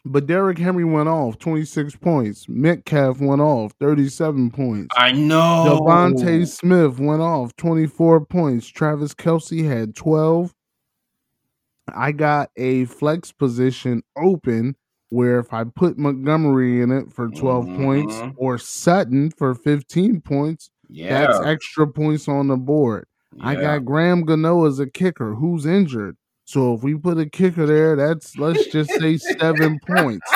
but Derrick Henry went off 26 points. Metcalf went off 37 points. I know. DeVonta Smith went off 24 points. Travis Kelce had 12. I got a flex position open where if I put Montgomery in it for 12 points Mhm. or Sutton for 15 points, Yeah. that's extra points on the board. I got Graham Gano as a kicker who's injured. So if we put a kicker there, that's let's just say seven points.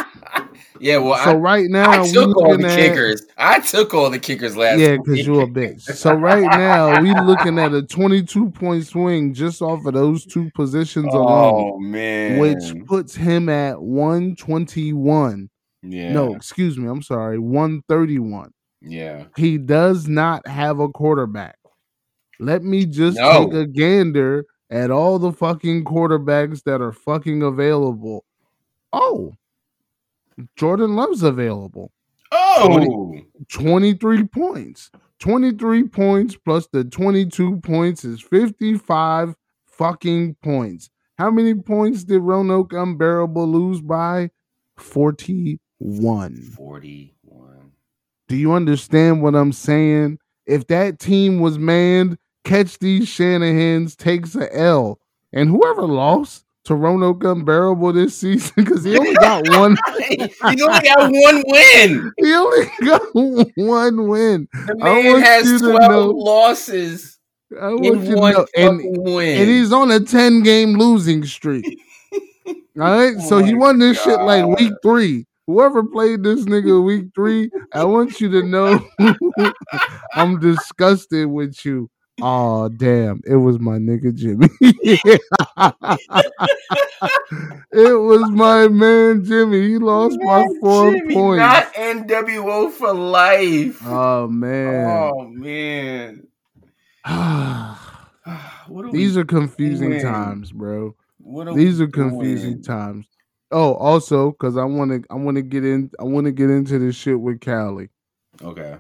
Yeah, well, So I, right now I took all the at kickers. I took all the kickers last yeah, because you're a bitch. So right now we looking at a 22 point swing just off of those two positions alone, Oh man. which puts him at 121. yeah. No, excuse me, I'm sorry, 131. Yeah. He does not have a quarterback. Let me just No. take a gander at all the fucking quarterbacks that are fucking available. Oh, Jordan Love's available. Oh. 23 points. 23 points plus the 22 points is 55 fucking points. How many points did Roanoke Unbearable lose by? 41. 41. Do you understand what I'm saying? If that team was manned, catch these Shanahans takes a L. And whoever lost to Roanoke Unbearable this season, because he only got one, you only got one win. he only got one win. The man has to 12 losses I want in you to one know. And, win. and he's on a 10 game losing streak. All right. Oh so he won this shit like week three. Whoever played this nigga week three, I want you to know I'm disgusted with you. Oh damn, it was my nigga Jimmy. it was my man Jimmy. He lost by four Jimmy, points. Not NWO for life. Oh man. Oh man. what are These we, are confusing times, bro. are These are confusing doing? times. Oh, also, because I want to, I want to get in, I want to get into this shit with Cali. Okay.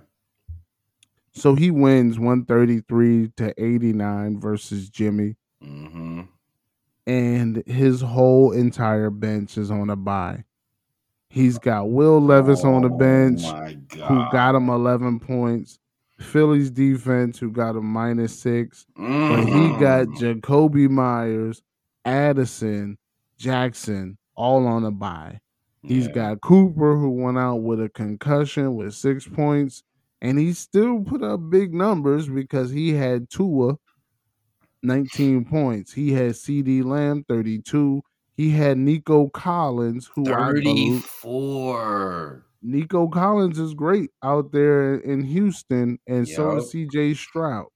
So he wins 133 to 89 versus Jimmy. Mm-hmm. and his whole entire bench is on a buy. He's got Will Levis on the bench, Oh my who got him 11 points. Philly's defense, who got him minus six. But he got Mm. Jakobi Meyers, Addison, Jackson, all on a bye. He's Yeah. got Cooper, who went out with a concussion with six points. And he still put up big numbers because he had Tua 19 points. He had CeeDee Lamb 32. He had Nico Collins, who I 34. Nico Collins is great out there in Houston, and so is CJ Stroud.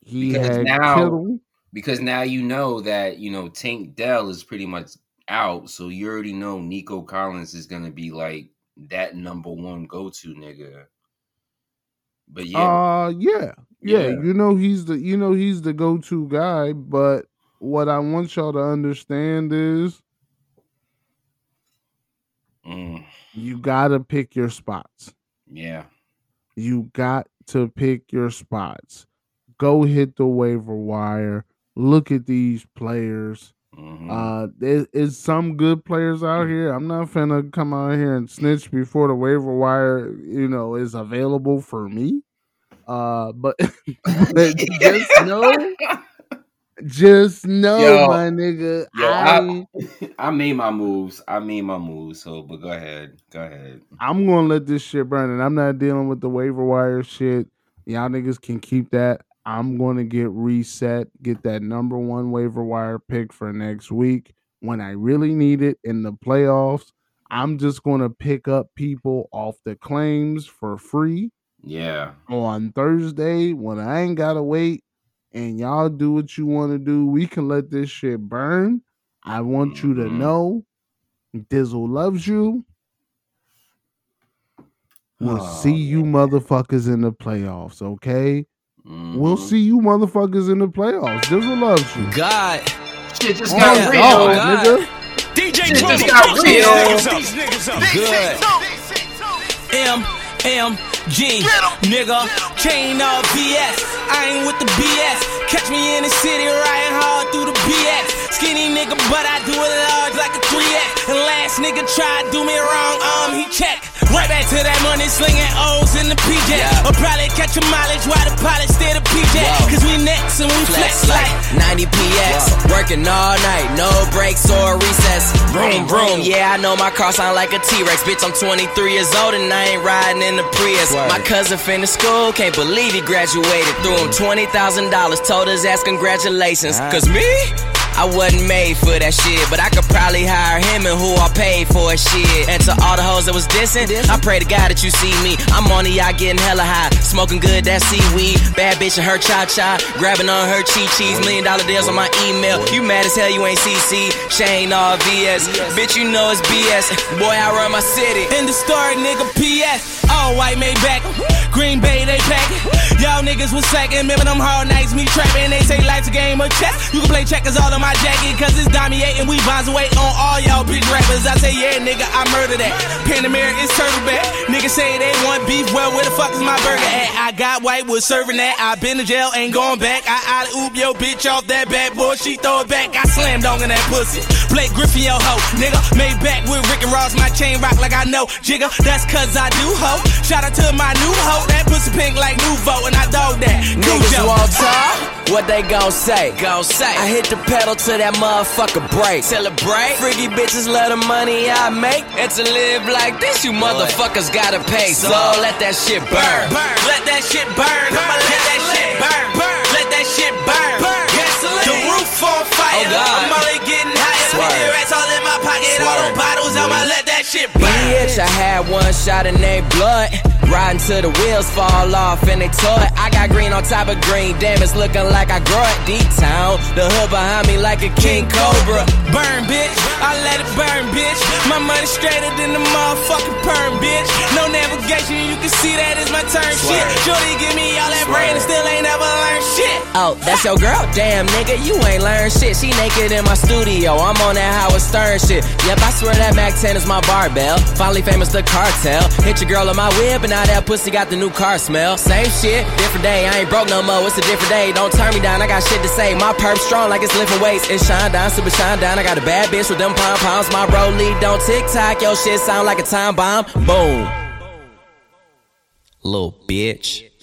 He Because had now- Kittle. Because now you know that, you know, Tank Dell is pretty much out. So you already know Nico Collins is to be like that number one go to nigga. But yeah. Uh yeah. yeah. Yeah. You know he's the you know he's the go-to guy, but what I want y'all to understand is mm, you gotta pick your spots. yeah. You got to pick your spots. Go hit the waiver wire. Look at these players. Mhm. Uh, there is some good players out here. I'm not finna come out here and snitch before the waiver wire, you know, is available for me. Uh, but, but just know, just know, Yo. my nigga, Yo, I, I, I made my moves. I made my moves. So, but go ahead. Go ahead. I'm gonna let this shit burn, and I'm not dealing with the waiver wire shit. Y'all niggas can keep that. I'm gonna get reset, get that number one waiver wire pick for next week when I really need it in the playoffs. I'm just gonna pick up people off the claims for free Yeah. on Thursday when I ain't gotta wait. And y'all do what you want to do. We can let this shit burn. I want you to Mhm. know Dizzle loves you. We'll Oh, see you motherfuckers in the playoffs, okay? We'll Mhm. see you motherfuckers in the playoffs. Dizzle loves you. God, Shit just Oh, got real. God, God. nigga. DJ Shit just got real. these niggas up. These niggas up. good. M M G, nigga, chain of BS. I ain't with the BS. Catch me in the city riding hard through the BX. Skinny nigga, but I do it large like a 3X. And last nigga tried to do me wrong, um, he checked. Right back to that money slinging O's in the PJ. Yeah. Or probably catch a mileage while the pilot stay the PJ. Whoa. Cause we next and we flex, Flex like. like 90 PX. Working all night, no breaks or recess. Vroom, vroom. Yeah, I know my car sound like a T Rex. Bitch, I'm 23 years old and I ain't riding in the Prius. Word. My cousin finished school, can't believe he graduated. Threw him $20,000, told his ass congratulations. Cause me? I wasn't made for that shit, but I could probably hire him and who I paid for shit. And to all the hoes that was dissing, I pray to God that you see me. I'm on the yacht getting hella high, smoking good that seaweed. Bad bitch and her cha cha, grabbing on her chi chis. Million dollar deals on my email. You mad as hell, you ain't CC. Shane all VS. Bitch, you know it's BS. Boy, I run my city. In the story, nigga, PS. All white made back. Green Bay, they pack. Y'all niggas was slacking. Remember them hard nights, me trapping. They say life's a game of chess. You can play checkers all on my jacket, cause it's dominating. We bonds away on all y'all bitch rappers. I say, yeah, nigga, I murder that. Panamera is turtle back. Niggas say they want beef. Well, where the fuck is my burger at? I got white, was serving that. I been to jail, ain't going back. I out oop yo bitch off that bad boy. She throw it back. I slam dong in that pussy. Blake Griffin, yo ho. Nigga, made back with Rick and Ross. My chain rock like I know. Jigga, that's cause I do ho. Shout out to my new hoe. That pussy pink like Nouveau, and I dog that. Niggas won't talk. What they gon' say? Gon' say. I hit the pedal to that motherfucker break. Celebrate. Freaky bitches love the money I make. And to live like this, you motherfuckers gotta pay. So let that shit burn. burn. Let that shit burn. I'ma let that shit burn. burn. Let that shit burn. burn. Gasoline. The roof on fire. Oh, God. I'm only getting higher. Swerve. The all in pocket. All bottles. I'ma let that shit burn. Bitch, I had one shot and they blood. Riding till the wheels fall off and they toy. I got green on top of green. Damn, it's looking like I grow it deep town. The hood behind me like a king cobra. Burn, bitch. I let it burn, bitch. My money straighter than the motherfucking perm, bitch. No navigation, you can see that is my turn shit. Shorty give me all that brain and still ain't never learned shit. Oh, that's your girl? Damn, nigga, you ain't learned shit. She naked in my studio. I'm on that Howard Stern shit. Yep, I swear that Mac 10 is my barbell. Finally famous the cartel. Hit your girl on my whip, and now that pussy got the new car smell. Same shit, different day. I ain't broke no more. It's a different day. Don't turn me down. I got shit to say. My perp strong like it's lifting weights. It shine down, super shine down. I got a bad bitch with them pom poms. My rollie don't tick tock. Yo shit sound like a time bomb. Boom. Little bitch.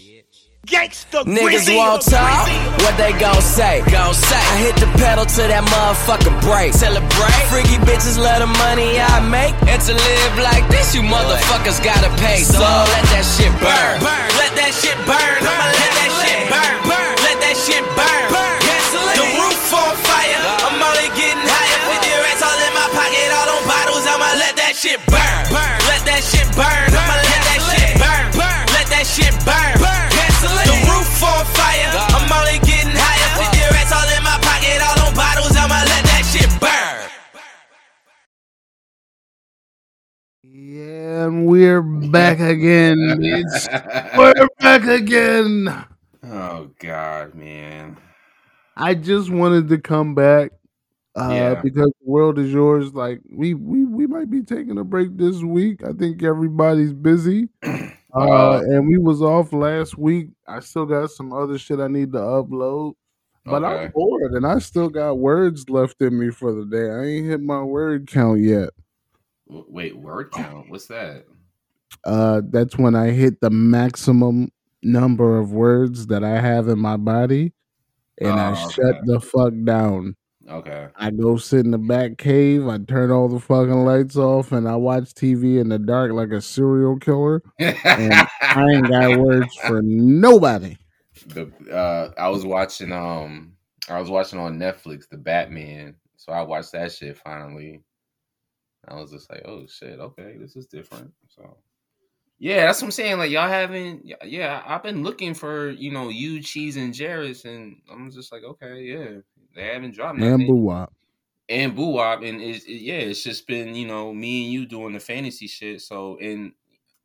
Gangsta Niggas Grizzy. won't talk, what they gon' say? Gon' say. I hit the pedal to that motherfucking break. Celebrate. Freaky bitches love the money I make. And to live like this, you motherfuckers gotta pay. So let that shit burn. Let that shit burn. I'ma let that shit burn. Let that shit burn. The roof on fire. I'm only getting higher. 50 racks all in my pocket. All them bottles. I'ma let that shit burn. Let that shit burn. And we're back again. bitch. we're back again. Oh God, man. I just wanted to come back uh, Yeah. because the world is yours. Like we, we we might be taking a break this week. I think everybody's busy. Uh, Uh, and we was off last week. I still got some other shit I need to upload. But Okay. I'm bored and I still got words left in me for the day. I ain't hit my word count yet. Wait, word count? What's that? Uh that's when I hit the maximum number of words that I have in my body and I Oh, shut the fuck down. Okay. I go sit in the back cave, I turn all the fucking lights off, and I watch TV in the dark like a serial killer. And I ain't got words for nobody. the uh I was watching um I was watching on Netflix the Batman. So I watched that shit finally. I was just like, oh shit, okay, this is different. So yeah, that's what I'm saying. Like y'all haven't yeah, I've been looking for, you know, you, Cheese, and Jarris, and I'm just like, okay, yeah. They haven't dropped And nothing. boo wop. and Boo Wop, and it's, it, yeah, it's just been you know me and you doing the fantasy shit. So and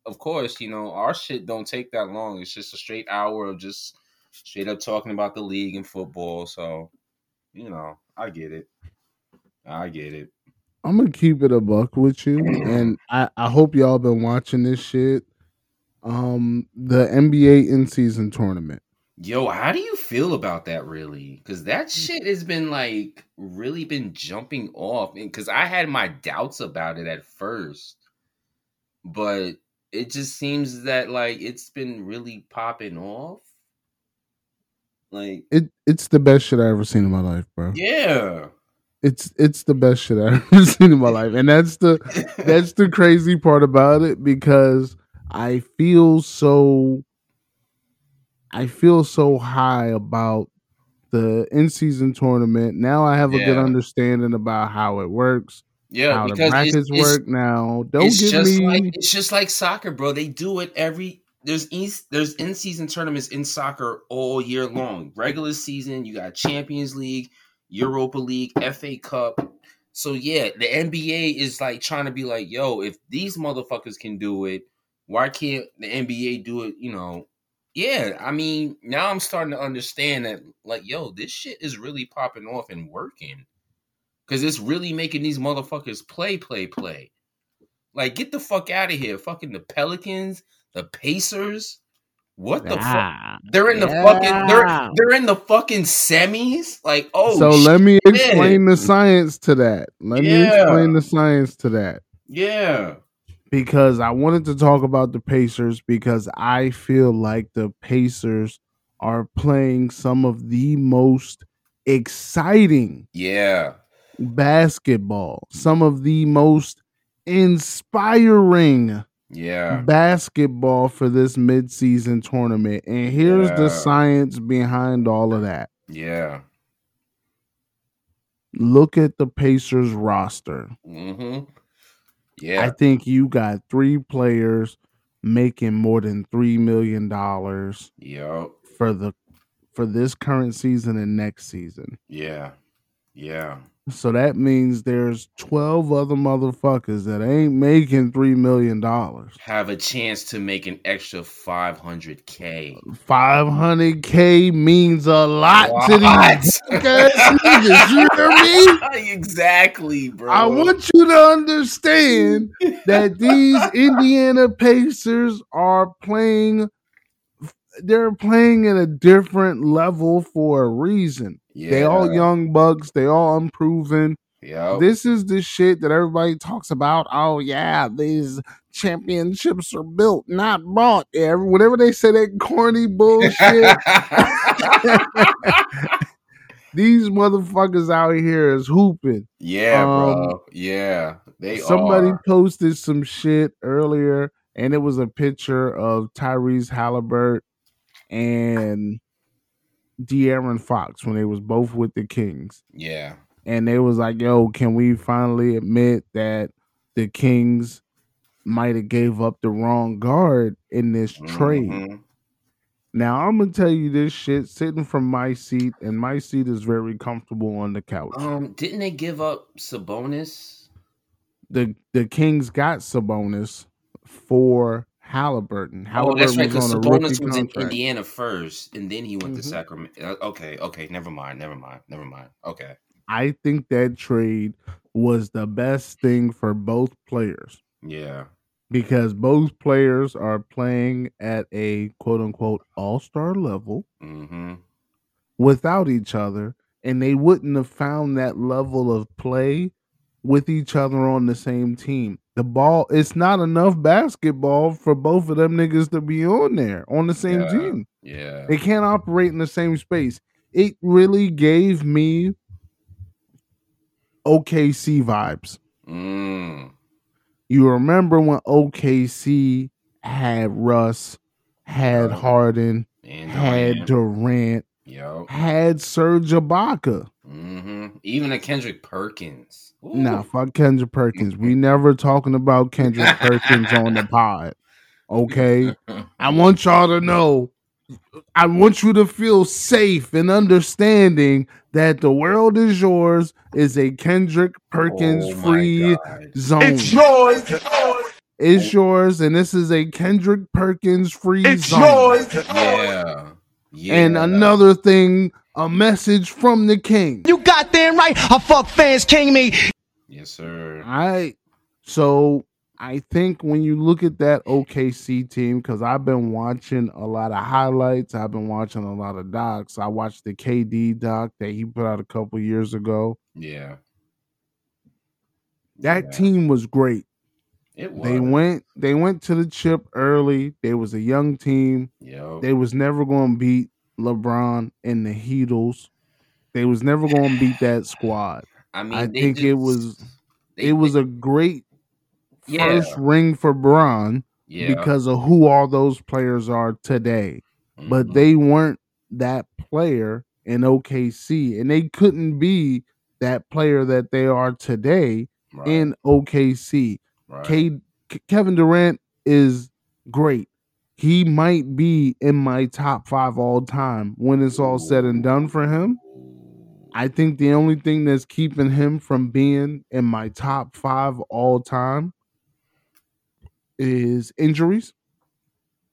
of course, you know our shit don't take that long. It's just a straight hour of just straight up talking about the league and football. So you know, I get it. I get it. I'm gonna keep it a buck with you, and I, I hope y'all been watching this shit. Um, the NBA in season tournament. Yo, how do you feel about that really? Because that shit has been like really been jumping off. And because I had my doubts about it at first, but it just seems that like it's been really popping off. Like, It it's the best shit I ever seen in my life, bro. yeah. It's it's the best shit I ever seen in my life, and that's the that's the crazy part about it because I feel so I feel so high about the in season tournament. Now I have a good understanding about how it works, Yeah, how because it's- brackets work now. Don't it's give just me like it's just like soccer, bro. They do it every there's east there's in season tournaments in soccer all year long. Regular season, you got Champions League, Europa League, FA Cup. So yeah, the NBA is like trying to be like, yo, if these motherfuckers can do it, why can't the NBA do it? You know, yeah. I mean, now I'm starting to understand that, like, yo, this shit is really popping off and working because it's really making these motherfuckers play, play, play. Like, get the fuck out of here. Fucking the Pelicans, the Pacers. What the fuck? They're in the fucking they're they're in the fucking semis. Like, oh so let me explain the science to that. Let me explain the science to that. Yeah. because I wanted to talk about the Pacers because I feel like the Pacers are playing some of the most exciting Yeah. basketball, some of the most inspiring Yeah. basketball for this midseason tournament. And here's the science behind all of that. Yeah. Look at the Pacers roster. Mm-hmm. Yeah. I think you got three players making more than three million dollars Yo. for the for this current season and next season. Yeah. Yeah. So that means there's 12 other motherfuckers that ain't making $3 million. Have a chance to make an extra 500k. 500K means a lot to these niggas. You hear me? exactly, bro. I want you to understand that these Indiana Pacers are playing they're playing at a different level for a reason. They all young bucks, they all unproven. Yep. This is the shit that everybody talks about. Oh yeah, these championships are built, not bought. Yeah, whenever they say that corny bullshit, these motherfuckers out here is hooping. yeah, Um, bro. Yeah. They Somebody are. posted some shit earlier, and it was a picture of Tyrese Halliburton and De'Aaron Fox when they was both with the Kings, Yeah. and they was like, "Yo, can we finally admit that the Kings might have gave up the wrong guard in this trade?" Mhm. Now I'm gonna tell you this shit sitting from my seat, and my seat is very comfortable on the couch. Um, didn't they give up Sabonis? the the Kings got Sabonis for Halliburton. Oh, Halliburton that's right. Because on a rookie Sabonis was in. Indiana first, and then he went to Mhm. Sacramento. Uh, Okay, okay, never mind, never mind, never mind. Okay, I think that trade was the best thing for both players yeah, because both players are playing at a quote unquote all star level mm-hmm. without each other, and they wouldn't have found that level of play with each other on the same team. The ball, it's not enough basketball for both of them niggas to be on there on the same Yeah. team. yeah, They can't operate in the same space. It really gave me OKC vibes. mm, You remember when OKC had Russ, had. Harden, and had Durant, yo, had Serge Ibaka. Mm-hmm. even a Kendrick Perkins. Ooh. Nah, fuck Kendrick Perkins. We never talking about Kendrick Perkins on the pod. Okay. I want y'all to know. I want you to feel safe and understanding that the world is yours is a Kendrick Perkins Oh free God. zone. It's yours. It's yours, and this is a Kendrick Perkins free It's zone. yours. Yeah, yeah, And another thing, a message from the king. You goddamn right. I fuck fans king me. yes, sir. All right. so I think when you look at that OKC team, because I've been watching a lot of highlights, I've been watching a lot of docs. I watched the KD doc that he put out a couple years ago. Yeah, That Yeah. team was great. it was. They went they went to the chip early. They was a young team. Yo, They was never going to beat LeBron and the Heatles. They was never going to beat that squad. I mean, I think it was they- it was they- a great Yeah. first ring for Bron yeah, because of who all those players are today. But mhm. they weren't that player in OKC, and they couldn't be that player that they are today right, in OKC. right. K- Kevin Durant is great. He might be in my top five all time when it's all said and done for him. I think the only thing that's keeping him from being in my top five all time is injuries.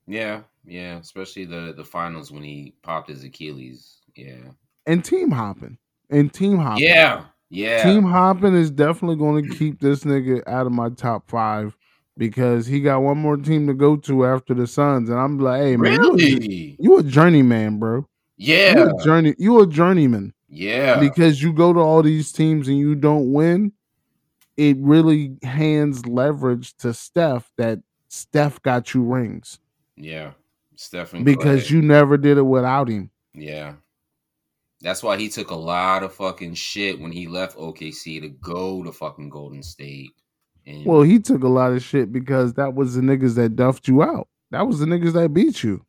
Yeah, yeah, especially the the finals when he popped his Achilles. Yeah, and team hopping and team hopping. yeah, yeah. Team hopping is definitely going to keep this nigga out of my top five because he got one more team to go to after the Suns, and I'm like, hey man, you, a, really? you a journeyman, bro. Yeah, You a journey, you a journeyman yeah, because you go to all these teams and you don't win. It really hands leverage to Steph that Steph got you rings yeah. Stephen because Clay. you never did it without him. Yeah. That's why he took a lot of fucking shit when he left OKC to go to fucking Golden State. And Well, he took a lot of shit because that was the niggas that duffed you out. That was the niggas that beat you.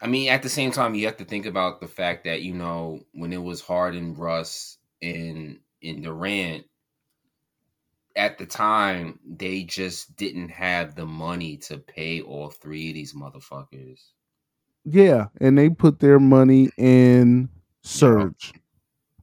I mean, at the same time, you have to think about the fact that, you know, when it was Harden, Russ, and and Durant, at the time, they just didn't have the money to pay all three of these motherfuckers. Yeah, and they put their money in Serge.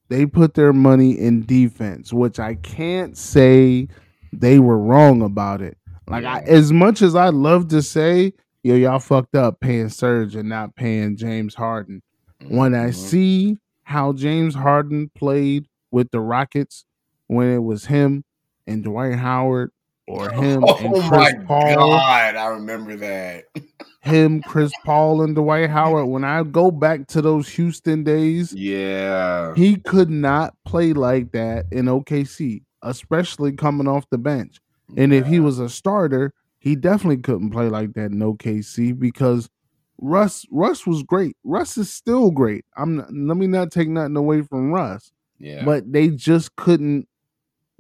they put their money in defense, which I can't say they were wrong about it. Like I, as much as I love to say, yo, y'all fucked up paying Serge and not paying James Harden. When I Mhm. see how James Harden played with the Rockets when it was him and Dwight Howard or him and Oh Chris my Paul, god, I remember that. him, Chris Paul, and Dwight Howard. When I go back to those Houston days, Yeah. he could not play like that in OKC, especially coming off the bench. And if he was a starter, he definitely couldn't play like that in OKC because Russ Russ was great. Russ is still great. I'm not, let me not take nothing away from Russ, Yeah. but they just couldn't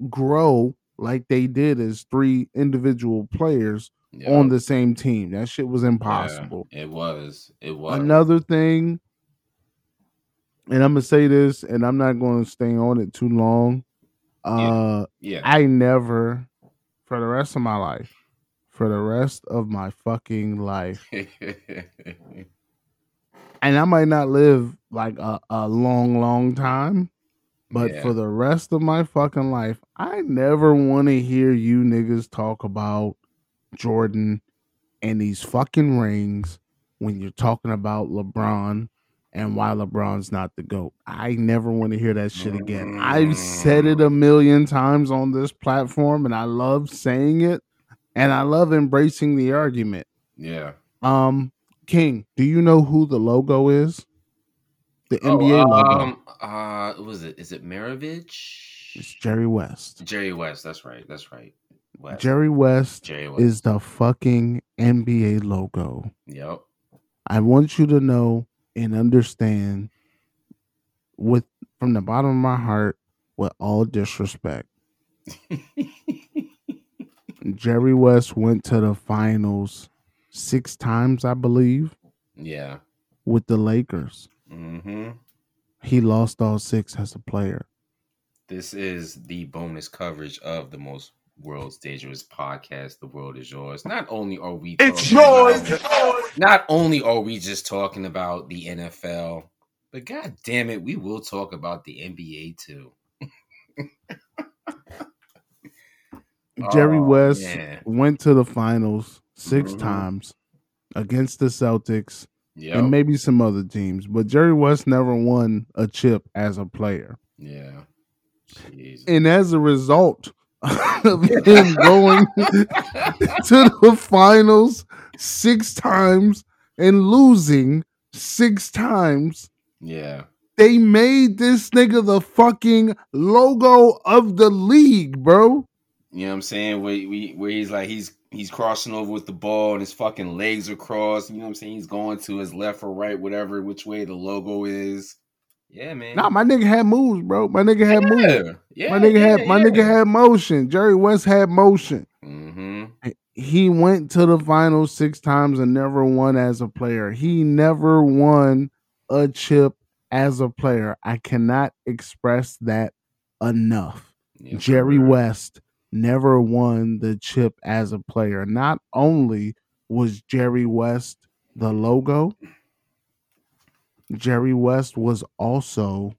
grow like they did as three individual players Yeah. on the same team. That shit was Yeah, impossible. it was. It was. Another thing, and I'm gonna say this, and I'm not going to stay on it too long. Uh, Yeah. I never, for the rest of my life, for the rest of my fucking life, and I might not live like a, a long, long time, but Yeah. for the rest of my fucking life, I never want to hear you niggas talk about Jordan and these fucking rings when you're talking about LeBron and why LeBron's not the GOAT. I never want to hear that shit again. I've said it a million times on this platform and I love saying it and I love embracing the argument. yeah. Um King, do you know who the logo is? The NBA oh, logo. Um, uh, was it? Is it Maravich? It's Jerry West. Jerry West. That's right. That's right. West. Jerry West Jerry West. is the fucking NBA logo. Yep. I want you to know and understand with from the bottom of my heart with all disrespect. Jerry West went to the finals 6 times I believe Yeah. with the Lakers. Mm-hmm. He lost all 6 as a player. This is the bonus coverage of the most world's dangerous podcast. The world is yours. Not only are we It's yours. about- not only are we just talking about the NFL, but god damn it, we will talk about the NBA too. Jerry Oh, West man. went to the finals 6 Mhm. times against the Celtics Yep. and maybe some other teams, but Jerry West never won a chip as a player. Yeah. Jeez. and as a result of him going to the finals six times and losing six times, Yeah. they made this nigga the fucking logo of the league, bro. You know what I'm saying? Where, we, where he's like he's he's crossing over with the ball and his fucking legs are crossed. You know what I'm saying? He's going to his left or right, whatever which way the logo is. Yeah, man. Nah, my nigga had moves, bro. My nigga had moves. yeah. yeah, my nigga yeah, had my nigga had motion. Jerry West had motion. Mm-hmm. he went to the finals six times and never won as a player. He never won a chip as a player. I cannot express that enough. Yeah, Jerry. West never won the chip as a player. Not only was Jerry West the logo, Jerry West was also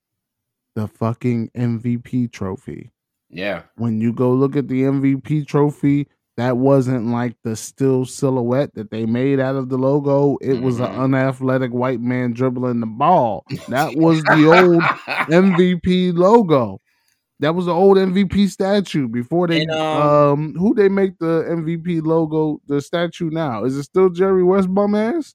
the fucking MVP trophy Yeah. when you go look at the MVP trophy, that wasn't like the still silhouette that they made out of the logo. It was an unathletic white man dribbling the ball. That was the old MVP logo. That was the old MVP statue before they And, um, um, who they make the MVP logo the statue now. Is it still Jerry West bum ass?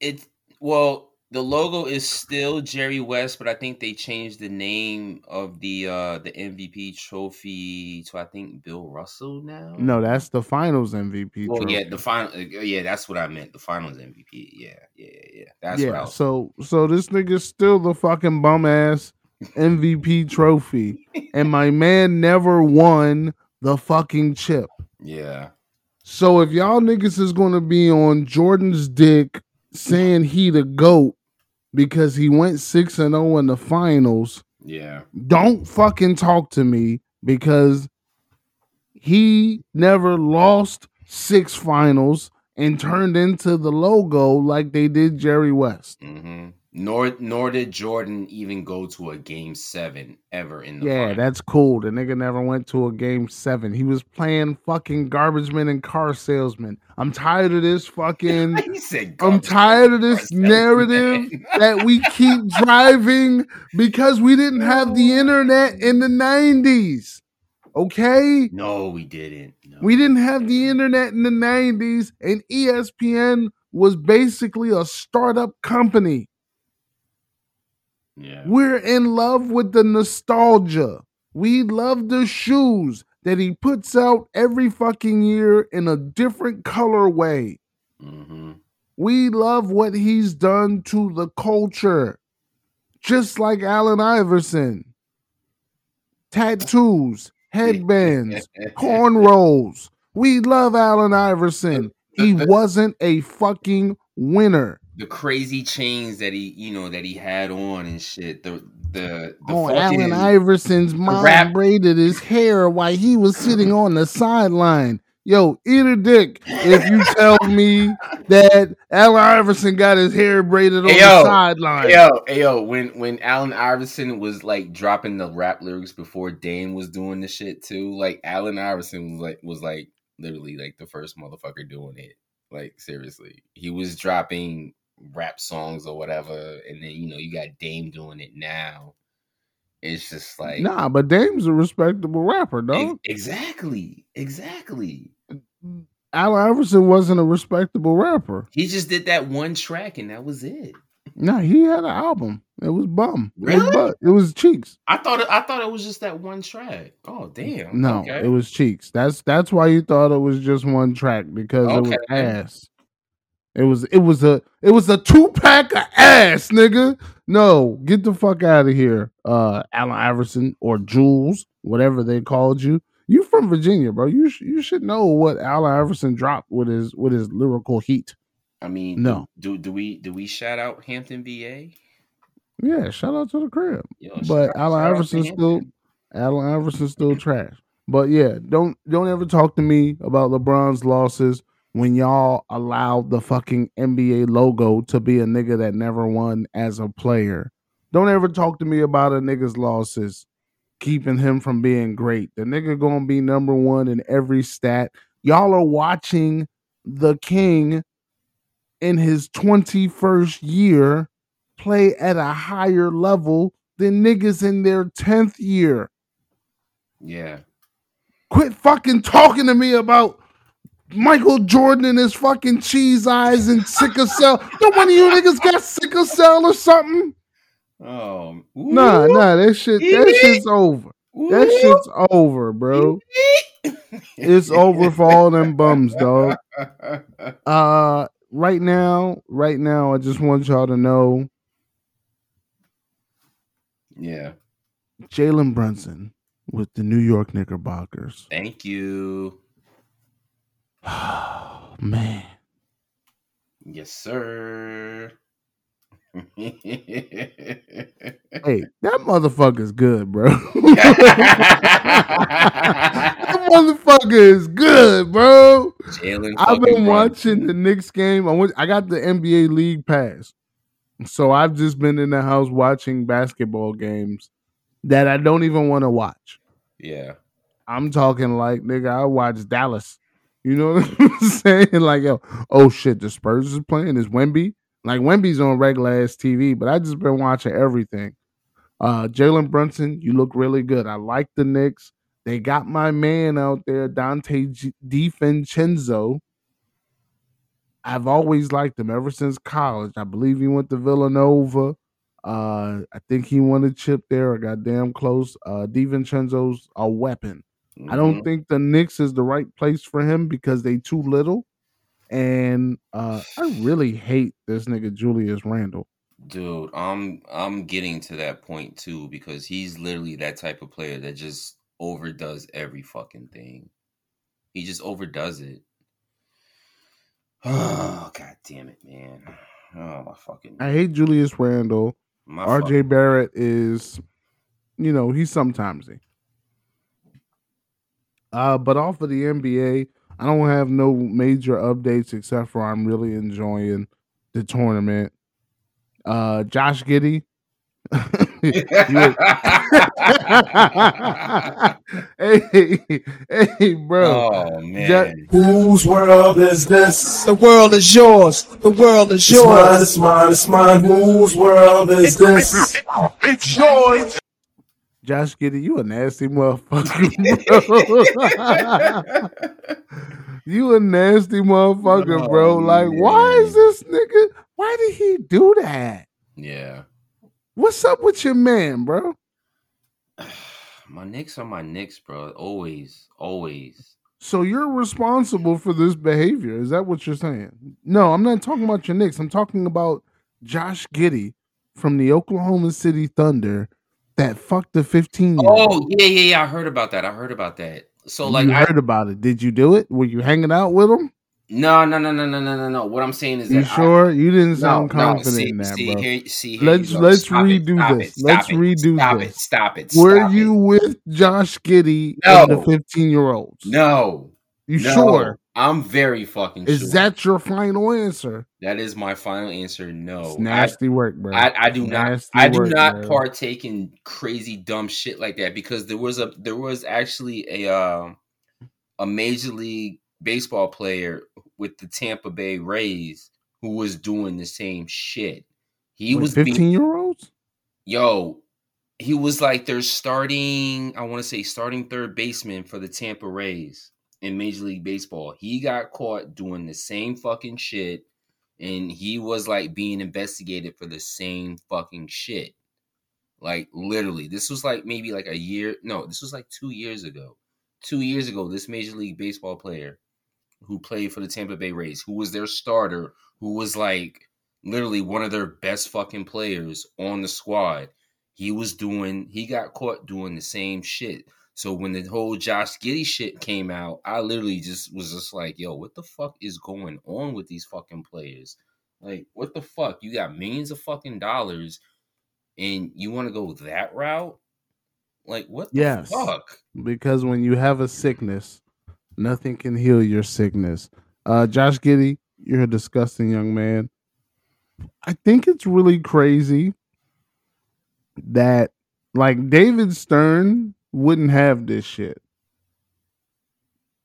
It well, the logo is still Jerry West, but I think they changed the name of the uh the MVP trophy to I think Bill Russell now. No, that's the finals MVP. Well, trophy. yeah, the final. uh, Yeah, that's what I meant. The finals MVP. Yeah, yeah, yeah. yeah. That's yeah. So so this nigga's still the fucking bum ass MVP trophy, and my man never won the fucking chip. yeah, So if y'all niggas is gonna be on Jordan's dick saying he the goat because he went six and zero in the finals, yeah, don't fucking talk to me because he never lost six finals and turned into the logo like they did Jerry West. mm-hmm. Nor nor did Jordan even go to a game seven ever in the Yeah, that's cool. The nigga never went to a game seven. He was playing fucking garbage man and car salesman. I'm tired of this fucking. He said I'm tired of this narrative that we keep driving because we didn't have the internet in the 90s. Okay? No, we didn't. No. We didn't have the internet in the 90s, and ESPN was basically a startup company. Yeah. We're in love with the nostalgia. We love the shoes that he puts out every fucking year in a different colorway. hmm We love what he's done to the culture. Just like Allen Iverson. Tattoos, headbands, cornrows. We love Allen Iverson. He wasn't a fucking winner. The crazy chains that he, you know, that he had on and shit. The the the Oh, fucking Allen Iverson's mom rap- braided his hair while he was sitting on the sideline. Yo, eat a dick if you tell me that Allen Iverson got his hair braided on Hey, the sideline. Yo, yo, when when Allen Iverson was like dropping the rap lyrics before Dame was doing the shit too, like Allen Iverson was like was like literally like the first motherfucker doing it. Like seriously, he was dropping rap songs or whatever, and then you know you got Dame doing it now. It's just like Nah, but Dame's a respectable rapper, though. exactly, exactly. Allen Iverson wasn't a respectable rapper. He just did that one track, and that was it. Nah, he had an album. It was bum. It was, butt. It was cheeks. I thought it, I thought it was just that one track. Oh damn! No, okay. it was cheeks. That's that's why you thought it was just one track because it was ass. It was it was a it was a two pack of ass, nigga. No, get the fuck out of here, uh, Allen Iverson or Jules, whatever they called you. You from Virginia, bro? You sh- you should know what Allen Iverson dropped with his with his lyrical heat. I mean, No. Do, do we do we shout out Hampton, VA? Yeah, shout out to the crib. Yo, but Allen shout out to Iverson still Allen Iverson still trash. But yeah, don't don't ever talk to me about LeBron's losses when y'all allowed the fucking NBA logo to be a nigga that never won as a player. Don't ever talk to me about a nigga's losses keeping him from being great. The nigga gonna be number one in every stat. Y'all are watching the king in his 21st year play at a higher level than niggas in their 10th year. Yeah. Quit fucking talking to me about Michael Jordan and his fucking cheese eyes and sickle cell. Don't one of you niggas got sickle cell or something? Oh. Nah, ooh, nah, that shit, that shit's over. That shit's over, bro. It's over for all them bums, dog. Uh, right now, right now, I just want y'all to know yeah. Jalen Brunson with the New York Knickerbockers. Thank you. Man. Yes, sir. Hey, that motherfucker's good, bro. that motherfucker is good, bro. Jalen. I've been watching the Knicks game. I went, I got the NBA League Pass, so I've just been in the house watching basketball games that I don't even want to watch. Yeah. I'm talking like nigga, I watch Dallas. You know what I'm saying? Like, yo, oh shit, the Spurs is playing. Is Wemby? Like Wemby's on regular ass TV, but I just been watching everything. Uh Jalen Brunson, you look really good. I like the Knicks. They got my man out there, Dante G- DiVincenzo. I've always liked him ever since college. I believe he went to Villanova. Uh, I think he won a chip there or got damn close. Uh, DiVincenzo's a weapon. I don't Mhm. think the Knicks is the right place for him because they too little. And uh, I really hate this nigga Julius Randle. Dude, I'm I'm getting to that point too because he's literally that type of player that just overdoes every fucking thing. He just overdoes it. Oh god damn it, man. Oh my fucking I hate Julius Randle. my RJ Barrett is, you know, he's sometimes. Uh, but off of the NBA, I don't have no major updates except for I'm really enjoying the tournament. Uh, Josh Giddey. Hey, hey, bro. Oh man. Ja- Whose world is this? The world is yours. The world is It's mine, yours. it's mine, it's mine. Whose world is this? It's yours. Josh Giddey, you a nasty motherfucker, bro. you a nasty motherfucker, bro. Oh, Like, why is this nigga? Why did he do that? yeah. What's up with your man, bro? My Knicks are my Knicks, bro. Always, always. So you're responsible for this behavior. Is that what you're saying? No, I'm not talking about your Knicks. I'm talking about Josh Giddy from the Oklahoma City Thunder that fucked the 15 year old. Oh yeah, yeah, yeah. I heard about that. I heard about that. So like, you I, heard about it. Did you do it? Were you hanging out with him? no, no, no, no, no, no, no, no. What I'm saying is You that I- sure? you didn't sound no, confident see, in that, see, bro. Here, see, here Let's you let's Stop redo stop this. it, stop let's it, redo stop this. It, stop it. Were stop you It. with Josh Giddey and the 15 year olds? No. You no. sure? I'm very fucking Is sure. that your final answer? that is my final answer? No. It's nasty work, bro. I, I do not Nasty I do work, not bro. partake in crazy dumb shit like that because there was a there was actually a uh, a major league baseball player with the Tampa Bay Rays who was doing the same shit. He With was 15 year olds? yo, he was like their starting, I want to say starting third baseman for the Tampa Rays in Major League Baseball. He got caught doing the same fucking shit and he was like being investigated for the same fucking shit. Like literally, this was like maybe like a year. No, this was like two years ago. Two years ago, this Major League Baseball player who played for the Tampa Bay Rays, who was their starter, who was like literally one of their best fucking players on the squad. He was doing, he got caught doing the same shit. So when the whole Josh Giddey shit came out, I literally just was just like, yo, what the fuck is going on with these fucking players? Like, what the fuck? You got millions of fucking dollars and you want to go that route? Like, what the Yes. fuck? Because when you have a sickness, nothing can heal your sickness. Uh, Josh Giddey, you're a disgusting young man. I think it's really crazy that, like, David Stern wouldn't have this shit.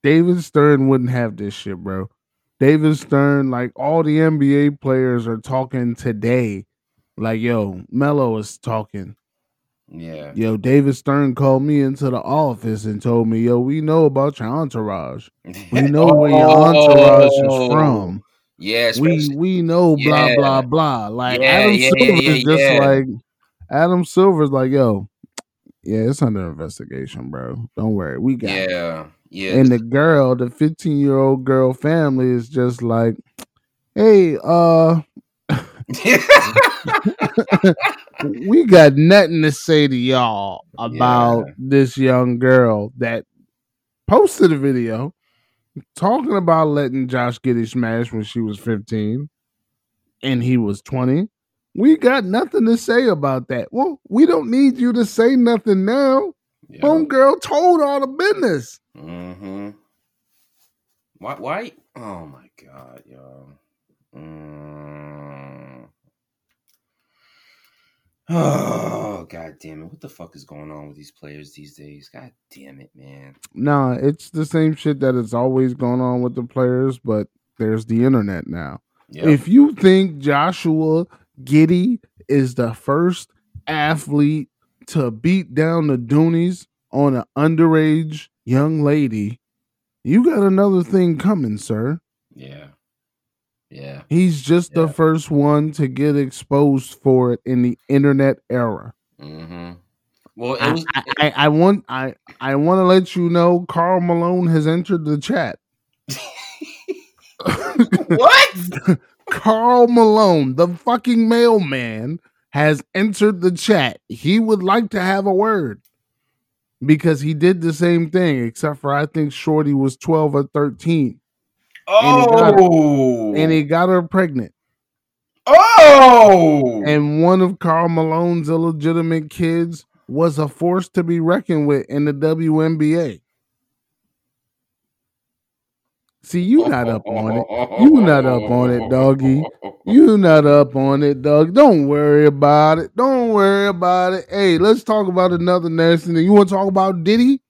David Stern wouldn't have this shit, bro. David Stern, like all the NBA players are talking today. Like, yo, Melo is talking. Yeah. Yo, David Stern called me into the office and told me, yo, we know about your entourage. We know where your oh. entourage is Oh, from. Yeah, We we know blah Yeah. blah blah. Like Yeah, Adam Silver is just like Adam Silver's like, yo, yeah, it's under investigation, bro. Don't worry, we got it. yeah, yeah. And the girl, the 15 year old girl family is just like, hey, uh, we got nothing to say to y'all about this young girl that posted a video talking about letting Josh get his smash when she was 15 and he was 20. We got nothing to say about that. Well, we don't need you to say nothing now. Homegirl told all the business. Mm-hmm. Why? Why? Oh my god, yo. Mm. Oh god damn it! What the fuck is going on with these players these days? God damn it, man. Nah, it's the same shit that is always going on with the players, but there's the internet now. Yep. If you think Joshua Giddey is the first athlete to beat down the Doonies on an underage young lady, you got another thing coming, sir. Yeah. Yeah. He's just the first one to get exposed for it in the internet era. Mm-hmm. Well, it was. I, I, I want I I want to let you know Karl Malone has entered the chat. what? Karl Malone, the fucking mailman, has entered the chat. He would like to have a word because he did the same thing, except for I think Shorty was 12 or 13. And he got her- Oh. and he got her pregnant. Oh. And one of Karl Malone's illegitimate kids was a force to be reckoned with in the WNBA. See, you not up on it. You not up on it, doggy. You not up on it, dog. Don't worry about it. Don't worry about it. Hey, let's talk about another nasty thing. You want to talk about Diddy?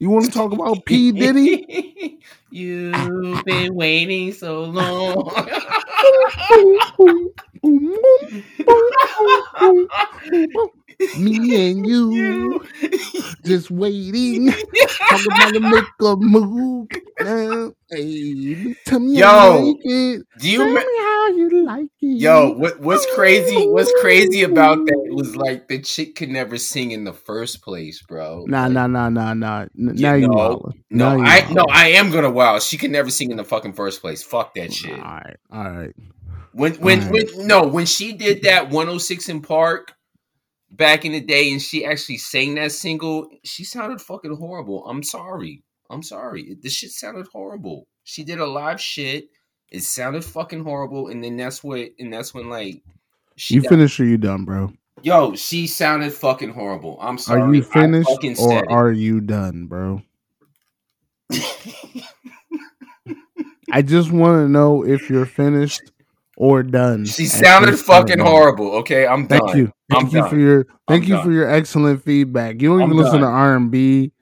You want to talk about P Diddy? You've been waiting so long. Me and you, just waiting. I'm to make a move. Now, hey, tell me how you Yo, like it. do you Tell me- how you like it. Yo, what what's crazy? What's crazy about that was like the chick could never sing in the first place, bro. Nah, nah, nah, nah, nah. N- You Now you know. No, Now you I no. I am gonna wow. She could never sing in the fucking first place. Fuck that shit. All right, all right. When when All when no, when she did that 106 & Park back in the day and she actually sang that single, she sounded fucking horrible. I'm sorry. I'm sorry. This shit sounded horrible. She did a live shit. It sounded fucking horrible, and then that's what and that's when like she You got- finished or you done, bro? Yo, she sounded fucking horrible. I'm sorry. Are you finished or are you done, bro? I just want to know if you're finished or done. She sounded fucking point. horrible. Okay, I'm Thank done. you. Thank I'm you done. for your thank I'm you done. for your excellent feedback. You don't I'm even listen to. R and B.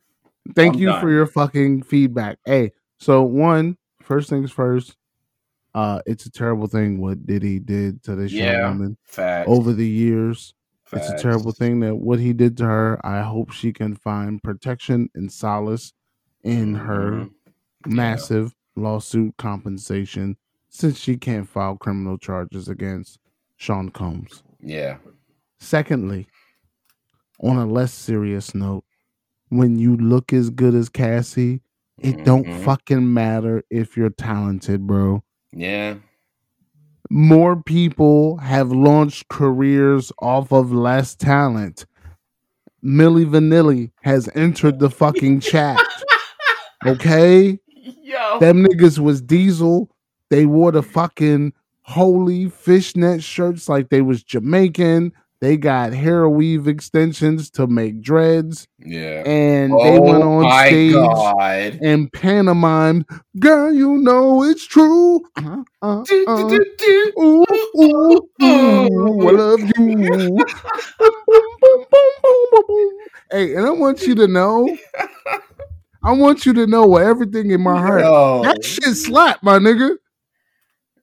Thank I'm you for your fucking feedback. Hey, so one first things first. Uh, it's a terrible thing what Diddy did to this young woman facts. over the years. It's a terrible thing that what he did to her. I hope she can find protection and solace in her Mhm. massive lawsuit compensation since she can't file criminal charges against Sean Combs. Yeah. Secondly, on a less serious note, when you look as good as Cassie, it don't Mhm. fucking matter if you're talented, bro. Yeah. More people have launched careers off of less talent. Milli Vanilli has entered the fucking chat. Okay? Yo. Them niggas was diesel. They wore the fucking holy fishnet shirts like they was Jamaican. They got hair weave extensions to make dreads. Yeah. And they went Oh on stage God. and pantomimed, girl, you know it's true. Uh, uh, uh. Ooh, ooh, ooh, I love you. Hey, and I want you to know, I want you to know with everything in my heart. Yo. That shit slap, my nigga.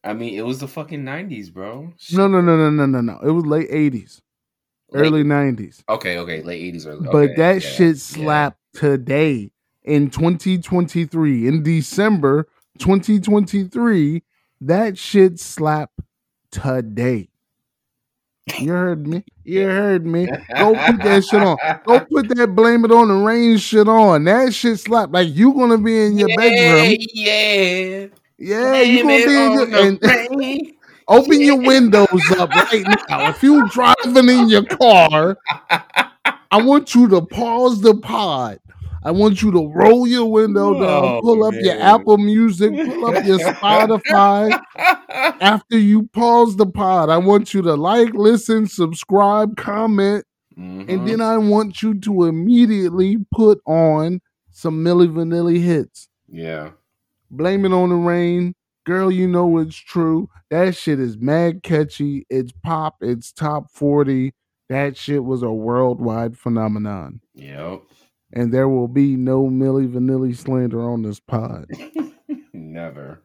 I mean, it was the fucking 90s, bro. No, no, no, no, no, no, no. It was late 80s, early 90s. Okay, okay, late 80s. Early, But okay, that yeah, shit slapped today in 2023. In December 2023, that shit slapped today. You heard me. You heard me. Go put that shit on. Go put that blame it on the rain shit on. That shit slap. Like you gonna be in your bedroom. Yeah. Yeah, you gonna be in your and open your windows up right now. If you're driving in your car, I want you to pause the pod. I want you to roll your window down, Oh, pull up your. Apple Music, pull up your Spotify. After you pause the pod, I want you to like, listen, subscribe, comment, and Mhm. then I want you to immediately put on some Milli Vanilli hits. Yeah. Blame it on the rain. Girl, you know it's true. That shit is mad catchy. It's pop. It's top 40. That shit was a worldwide phenomenon. Yep. And there will be no Milli Vanilli slander on this pod. Never.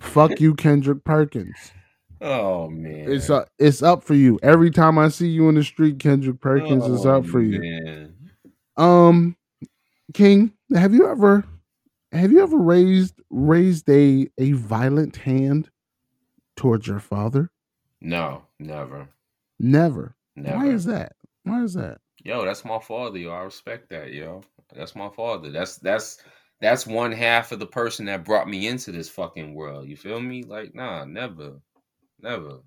Fuck you, Kendrick Perkins. Oh man. It's uh, it's up for you. Every time I see you in the street, Kendrick Perkins is Oh, up for you. man. Um, King, have you ever have you ever raised raised a a violent hand towards your father? No, never. Never. Never. Why is that? Why is that? Yo, that's my father, yo. I respect that, yo. That's my father. That's that's that's one half of the person that brought me into this fucking world. You feel me? Like, nah, never. Never.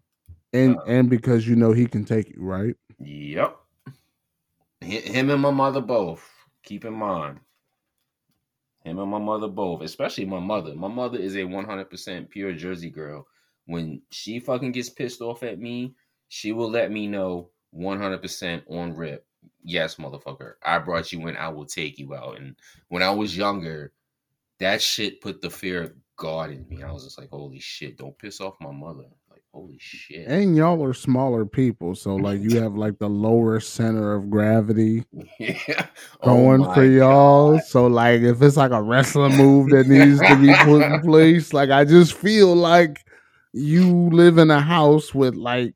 And and because you know he can take you, right? Yep. Hi- Him and my mother both. Keep in mind. Him and my mother both, especially my mother. My mother is a 100% pure Jersey girl. When she fucking gets pissed off at me, she will let me know 100% on rip. yes, motherfucker, I brought you in, I will take you out. And when I was younger, that shit put the fear of God in me. I was just like, holy shit, don't piss off my mother. Holy shit. And y'all are smaller people, so like you have like the lower center of gravity yeah. Oh going for y'all. So like if it's like a wrestling move that needs to be put in place, like I just feel like you live in a house with like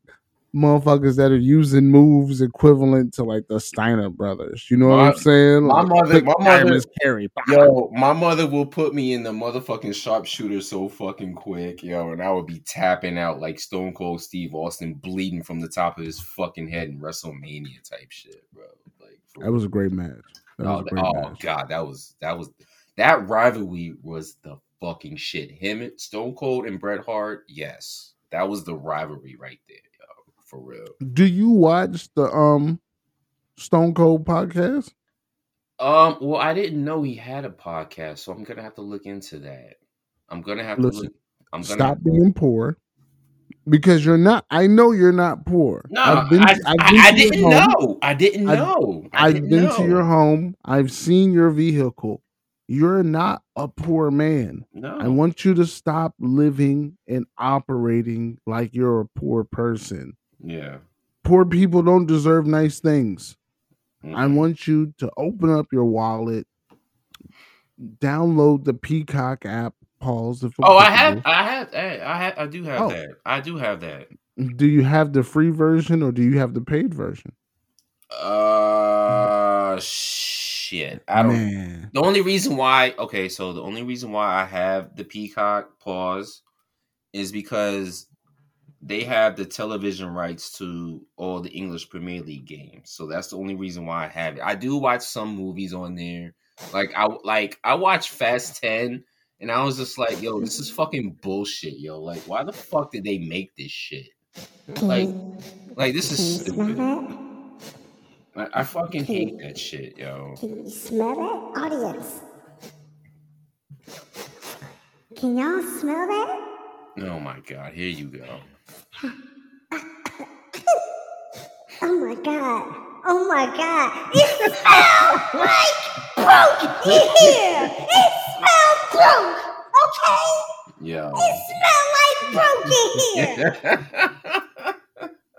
motherfuckers that are using moves equivalent to like the Steiner brothers. You know what I'm saying? my mother- my mother- is carry. Yo, my mother will put me in the motherfucking sharpshooter so fucking quick, yo, and I would be tapping out like Stone Cold Steve Austin, bleeding from the top of his fucking head in WrestleMania type shit, bro. Like, That was a great match. That was oh, a great oh, match. god, that was that was that rivalry was the fucking shit. Him, and Stone Cold, and Bret Hart, yes, that was the rivalry right there, for real. Do you watch the um Stone Cold podcast? Um, well, I didn't know he had a podcast, so I'm gonna have to look into that. I'm gonna have Listen, to look. I'm gonna Stop being poor. Because you're not. I know you're not poor. No, I've been, I, I've been I your didn't know. I didn't know. I I've didn't been know. to your home. I've seen your vehicle. You're not a poor man. No. I want you to stop living and operating like you're a poor person. Yeah. Poor people don't deserve nice things. I Mm-mm. want you to open up your wallet, download the Peacock app. Pause. If Oh, I have. I have. I I have. I do have Oh. that. I do have that. Do you have the free version or do you have the paid version? Uh, shit. I don't. Man. The only reason why. Okay, so the only reason why I have the Peacock pause is because they have the television rights to all the English Premier League games. So that's the only reason why I have it. I do watch some movies on there. Like I like I watch Fast 10 and I was just like, yo, this is fucking bullshit, yo. Like why the fuck did they make this shit? Like like this is stupid. I, I fucking hate that shit, yo. Can you smell that? Audience. Can y'all smell that? Oh my god, here you go. Oh my god. Oh my god. It smells like broke here. It smells broke. Okay? Yo. It smells like broke in here.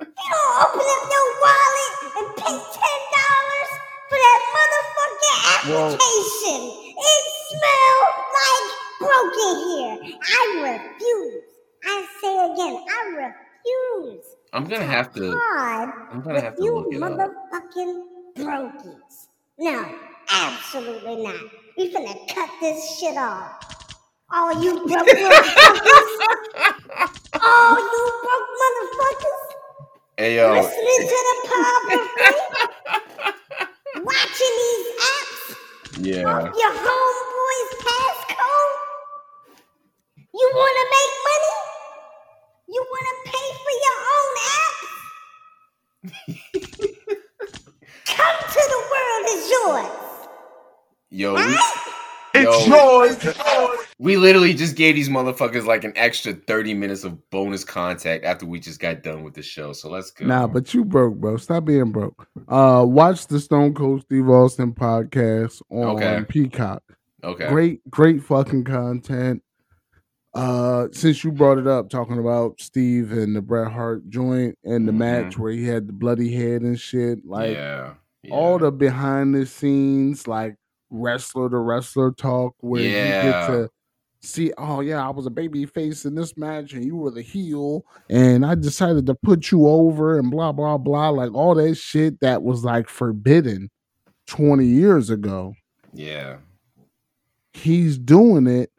You don't open up your wallet and pay ten dollars for that motherfucking Well- application. it smells like broke in here. I refuse. I say again, I refuse. I'm gonna have to I'm gonna have to you look it up. motherfucking brokies. No, absolutely not. We finna cut this shit off. All you broke motherfuckers. All you broke motherfuckers. Hey yo, Listening to the pod Watching these apps. yeah. Your homeboy's passcode. You wanna make money? You wanna pay for your own apps? Come to the world is yours. Yo, we, It's yo, yours. we literally just gave these motherfuckers like an extra 30 minutes of bonus contact after we just got done with the show. So let's go. Nah, but you broke, bro. Stop being broke. Uh, watch the Stone Cold Steve Austin podcast on Okay. Peacock. okay. Great, great fucking content. Uh, since you brought it up, talking about Steve and the Bret Hart joint and the Mhm. match where he had the bloody head and shit, like yeah. yeah. all the behind the scenes, like wrestler to wrestler talk, where you get to see, oh yeah, I was a baby face in this match and you were the heel, and I decided to put you over and blah blah blah, like all that shit that was like forbidden twenty years ago. Yeah. He's doing it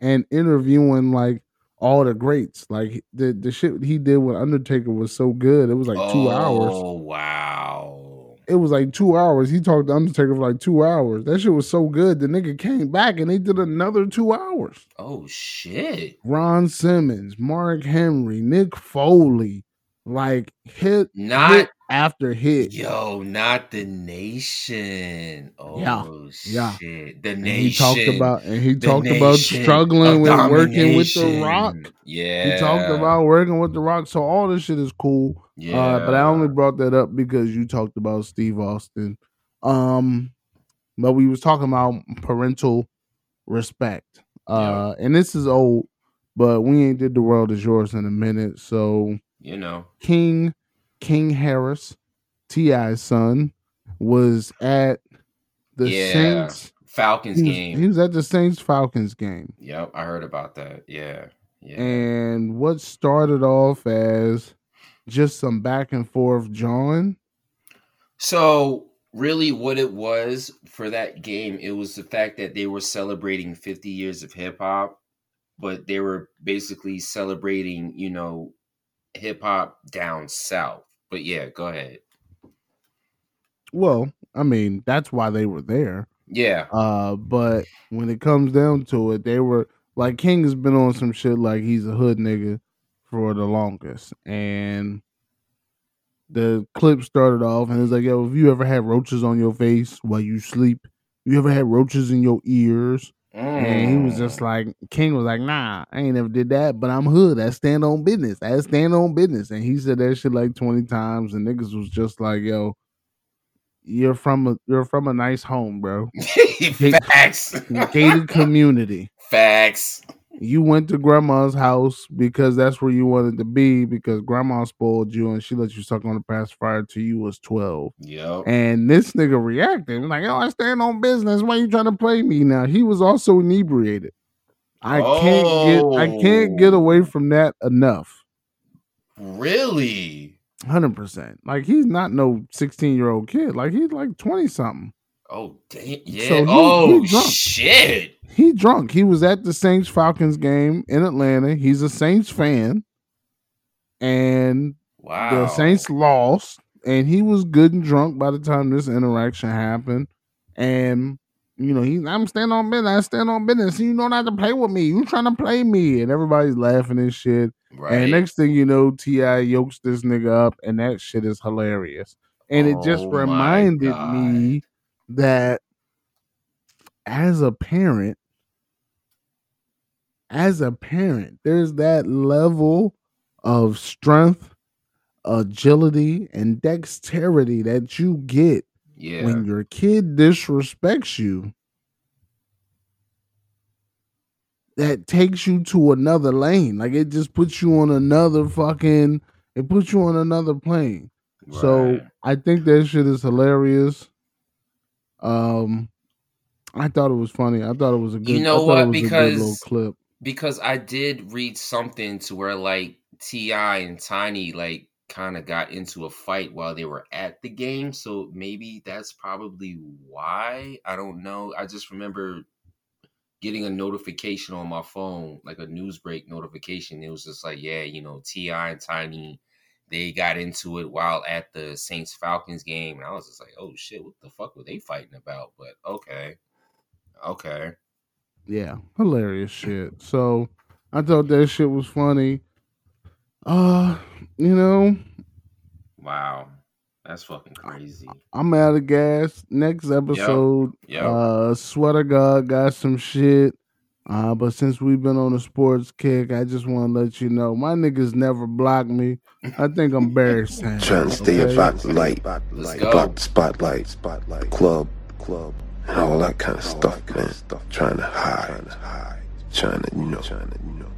and interviewing like all the greats. Like the the shit he did with Undertaker was so good. It was like two hours. Oh wow. It was like two hours. He talked to Undertaker for like two hours. That shit was so good. The nigga came back and they did another two hours. Oh shit. Ron Simmons, Mark Henry, Mick Foley, like hit Not hit after hit. Yo, not the nation. Oh Yeah, yeah. shit. The And nation. he talked about and he The talked about struggling with working with the rock. Yeah. He talked about working with the rock. So all this shit is cool. Uh, but I only brought that up because you talked about Steve Austin. Um, but we was talking about parental respect. Uh, and this is old, but we ain't did the world is yours in a minute. So you know. King King Harris, T.I.'s son, was at the yeah. Saints. Falcons He was, game. he was at the Saints Falcons game. Yep, I heard about that. Yeah. Yeah. And what started off as just some back and forth jawing. So really what it was for that game, it was the fact that they were celebrating 50 years of hip hop, but they were basically celebrating, you know, hip hop down south. But yeah, go ahead. Well, I mean, that's why they were there. Yeah. Uh, but when it comes down to it, they were like King has been on some shit like he's a hood nigga for the longest. And the clip started off and it's like, yo, have you ever had roaches on your face while you sleep? You ever had roaches in your ears? And he was mm. just like, King was like, nah, I ain't never did that, but I'm hood. I stand on business. I stand on business. And he said that shit like 20 times, and niggas was just like, yo, you're from a you're from a nice home, bro. Facts. Gated community. Facts. You went to grandma's house because that's where you wanted to be because grandma spoiled you and she let you suck on the pacifier till you was 12. Yep. And this nigga reacted like, "Yo, I stand on business. Why you trying to play me now?" He was also inebriated. I can't get I can't get oh. away from that enough. Really? Hundred percent. Like he's not no sixteen year old kid. Like he's like twenty something. Oh damn. Yeah. So he- oh he drunk. shit. He drunk. He was at the Saints Falcons game in Atlanta. He's a Saints fan, and Wow. the Saints lost, and he was good and drunk by the time this interaction happened. And you know, he I'm standing on business. I stand on business. You know not to play with me. You trying to play me, and everybody's laughing and shit. Right. And next thing you know, Ti yokes this nigga up, and that shit is hilarious. And it just Oh reminded me that as a parent, as a parent, there's that level of strength, agility, and dexterity that you get Yeah. when your kid disrespects you. That takes you to another lane. Like it just puts you on another fucking. It puts you on another plane. So I think that shit is hilarious. Um, I thought it was funny. I thought it was a good. You know what? It was a good little Because clip. because I did read something to where like Ti and Tiny like kind of got into a fight while they were at the game, so maybe that's probably why. I don't know. I just remember getting a notification on my phone, like a news break notification. It was just like, yeah, you know, Ti and Tiny. They got into it while at the Saints Falcons game, and I was just like, "Oh shit, what the fuck were they fighting about?" But okay, okay, Yeah, hilarious shit. So I thought that shit was funny. Uh, you know, wow, that's fucking crazy. I'm out of gas. Next episode, Yep. uh, Sweater God got some shit. Uh, but since we've been on a sports kick, I just want to let you know my niggas never block me. I think I'm embarrassed. Trying to stay okay? about the light, Let's block the spotlight, spotlight, club, club, and all that kind of stuff, man. Trying to hide, trying to, you know, trying to, you know.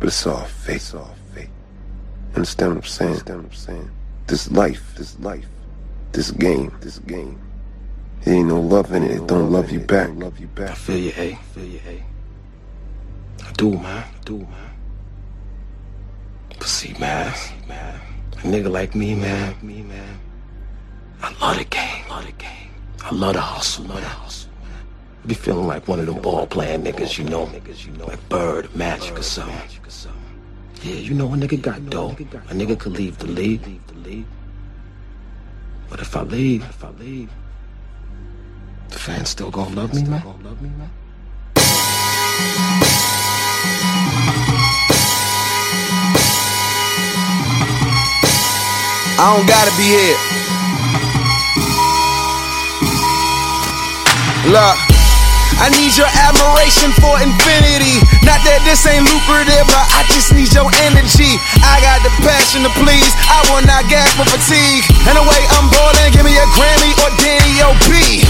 But it's all fake, it's all fake. Understand what I'm saying? Understand what I'm saying? This life, this life, this game, this game. There ain't no love in it. It don't love you back. Love you back. I feel you, A. Feel you, A. I do, man. I do, man. But see, man, a nigga like me, man, me, man. I love the game, love the game. I love the hustle, love the hustle. I be feeling like one of them ball playing niggas, you know, niggas, you know, like Bird, Magic, or something. Yeah, you know, a nigga got dough. A nigga could leave the league. But if I leave, if I leave, the fans still gonna love me, man. I don't gotta be here. Look. I need your admiration for infinity. Not that this ain't lucrative, but I just need your energy. I got the passion to please. I will not gasp for fatigue. And the way I'm ballin', give me a Grammy or Danny O.B.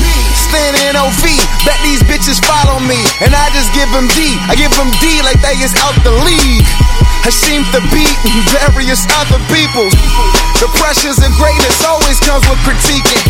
Standing OV, bet these bitches follow me. And I just give them D. I give them D like they is out the league. I seem to beat various other people. The pressures of greatness always comes with critiquing.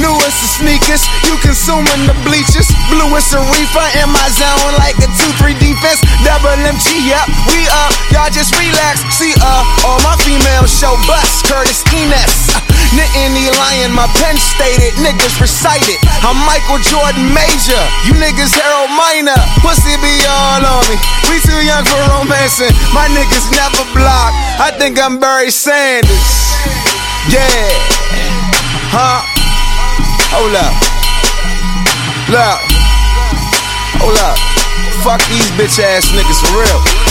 Newest of sneakers, you consuming the bleachers. Bluest of reefer in my zone like a 2-3 defense. Double MG up, we up, y'all just relax. See, uh, all my females show bust. Curtis Enis. Uh, Nittany Lion, my pen stated, niggas recited. I'm Michael Jordan Major, you niggas Harold Miner. Pussy be all on me. We too young for romancing. My niggas never block. I think I'm Barry Sanders. Yeah. Huh? Hold up. Look. Hold up. Fuck these bitch ass niggas for real.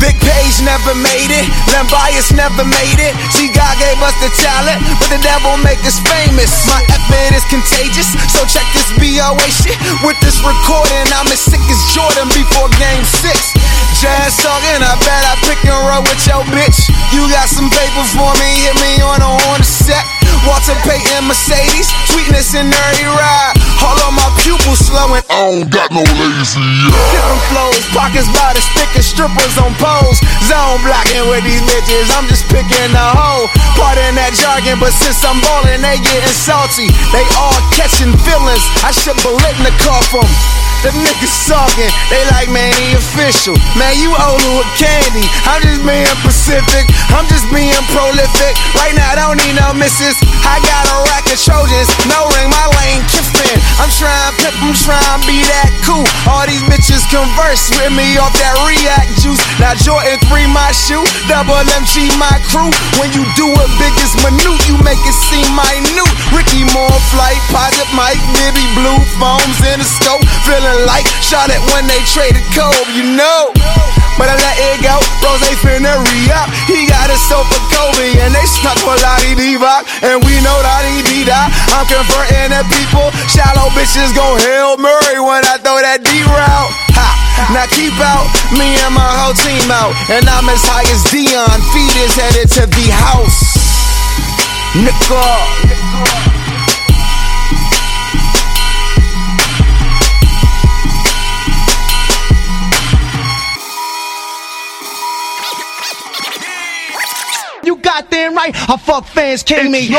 Big Page never made it, Len Bias never made it. See, God gave us the talent, but the devil make us famous. My effort is contagious, so check this BOA shit. With this recording, I'm as sick as Jordan before game six. Jazz talking, I bet I pick and roll with your bitch. You got some paper for me, hit me on a on the set. Walter Payton Mercedes, sweetness in every ride. All of my pupils slowing. I don't got no lazy Different flows, pockets by the stick and strippers on poles. Zone blocking with these bitches, I'm just picking the hoe. Pardon that jargon, but since I'm ballin', they getting salty. They all catching feelings. I should bullet in the car from. Them niggas talking, they like, man, he official. Man, you Olu with candy. I'm just being Pacific, I'm just being prolific. Right now, I don't need no misses. I got a rack of Trojans, no ring, my lane kiffin. I'm trying pimp, I'm trying be that cool. All these bitches converse with me off that React juice. Now Jordan 3 my shoe, double MG my crew. When you do it big as minute, you make it seem minute. Ricky Moore flight, posit Mike, Bibby Blue, foams in the scope. Feeling like shot it when they traded Kobe, you know. But I let it go, Rose finna re-up. He got a sofa Kobe, and they stuck for Vlade Divac. And we know did that. I'm converting the people. Shallow bitches gon' Hail Mary when I throw that D route. Ha! Now keep out, me and my whole team out. And I'm as high as Deion. Feet is headed to the house. Nigga. You goddamn right. I fuck fans came in.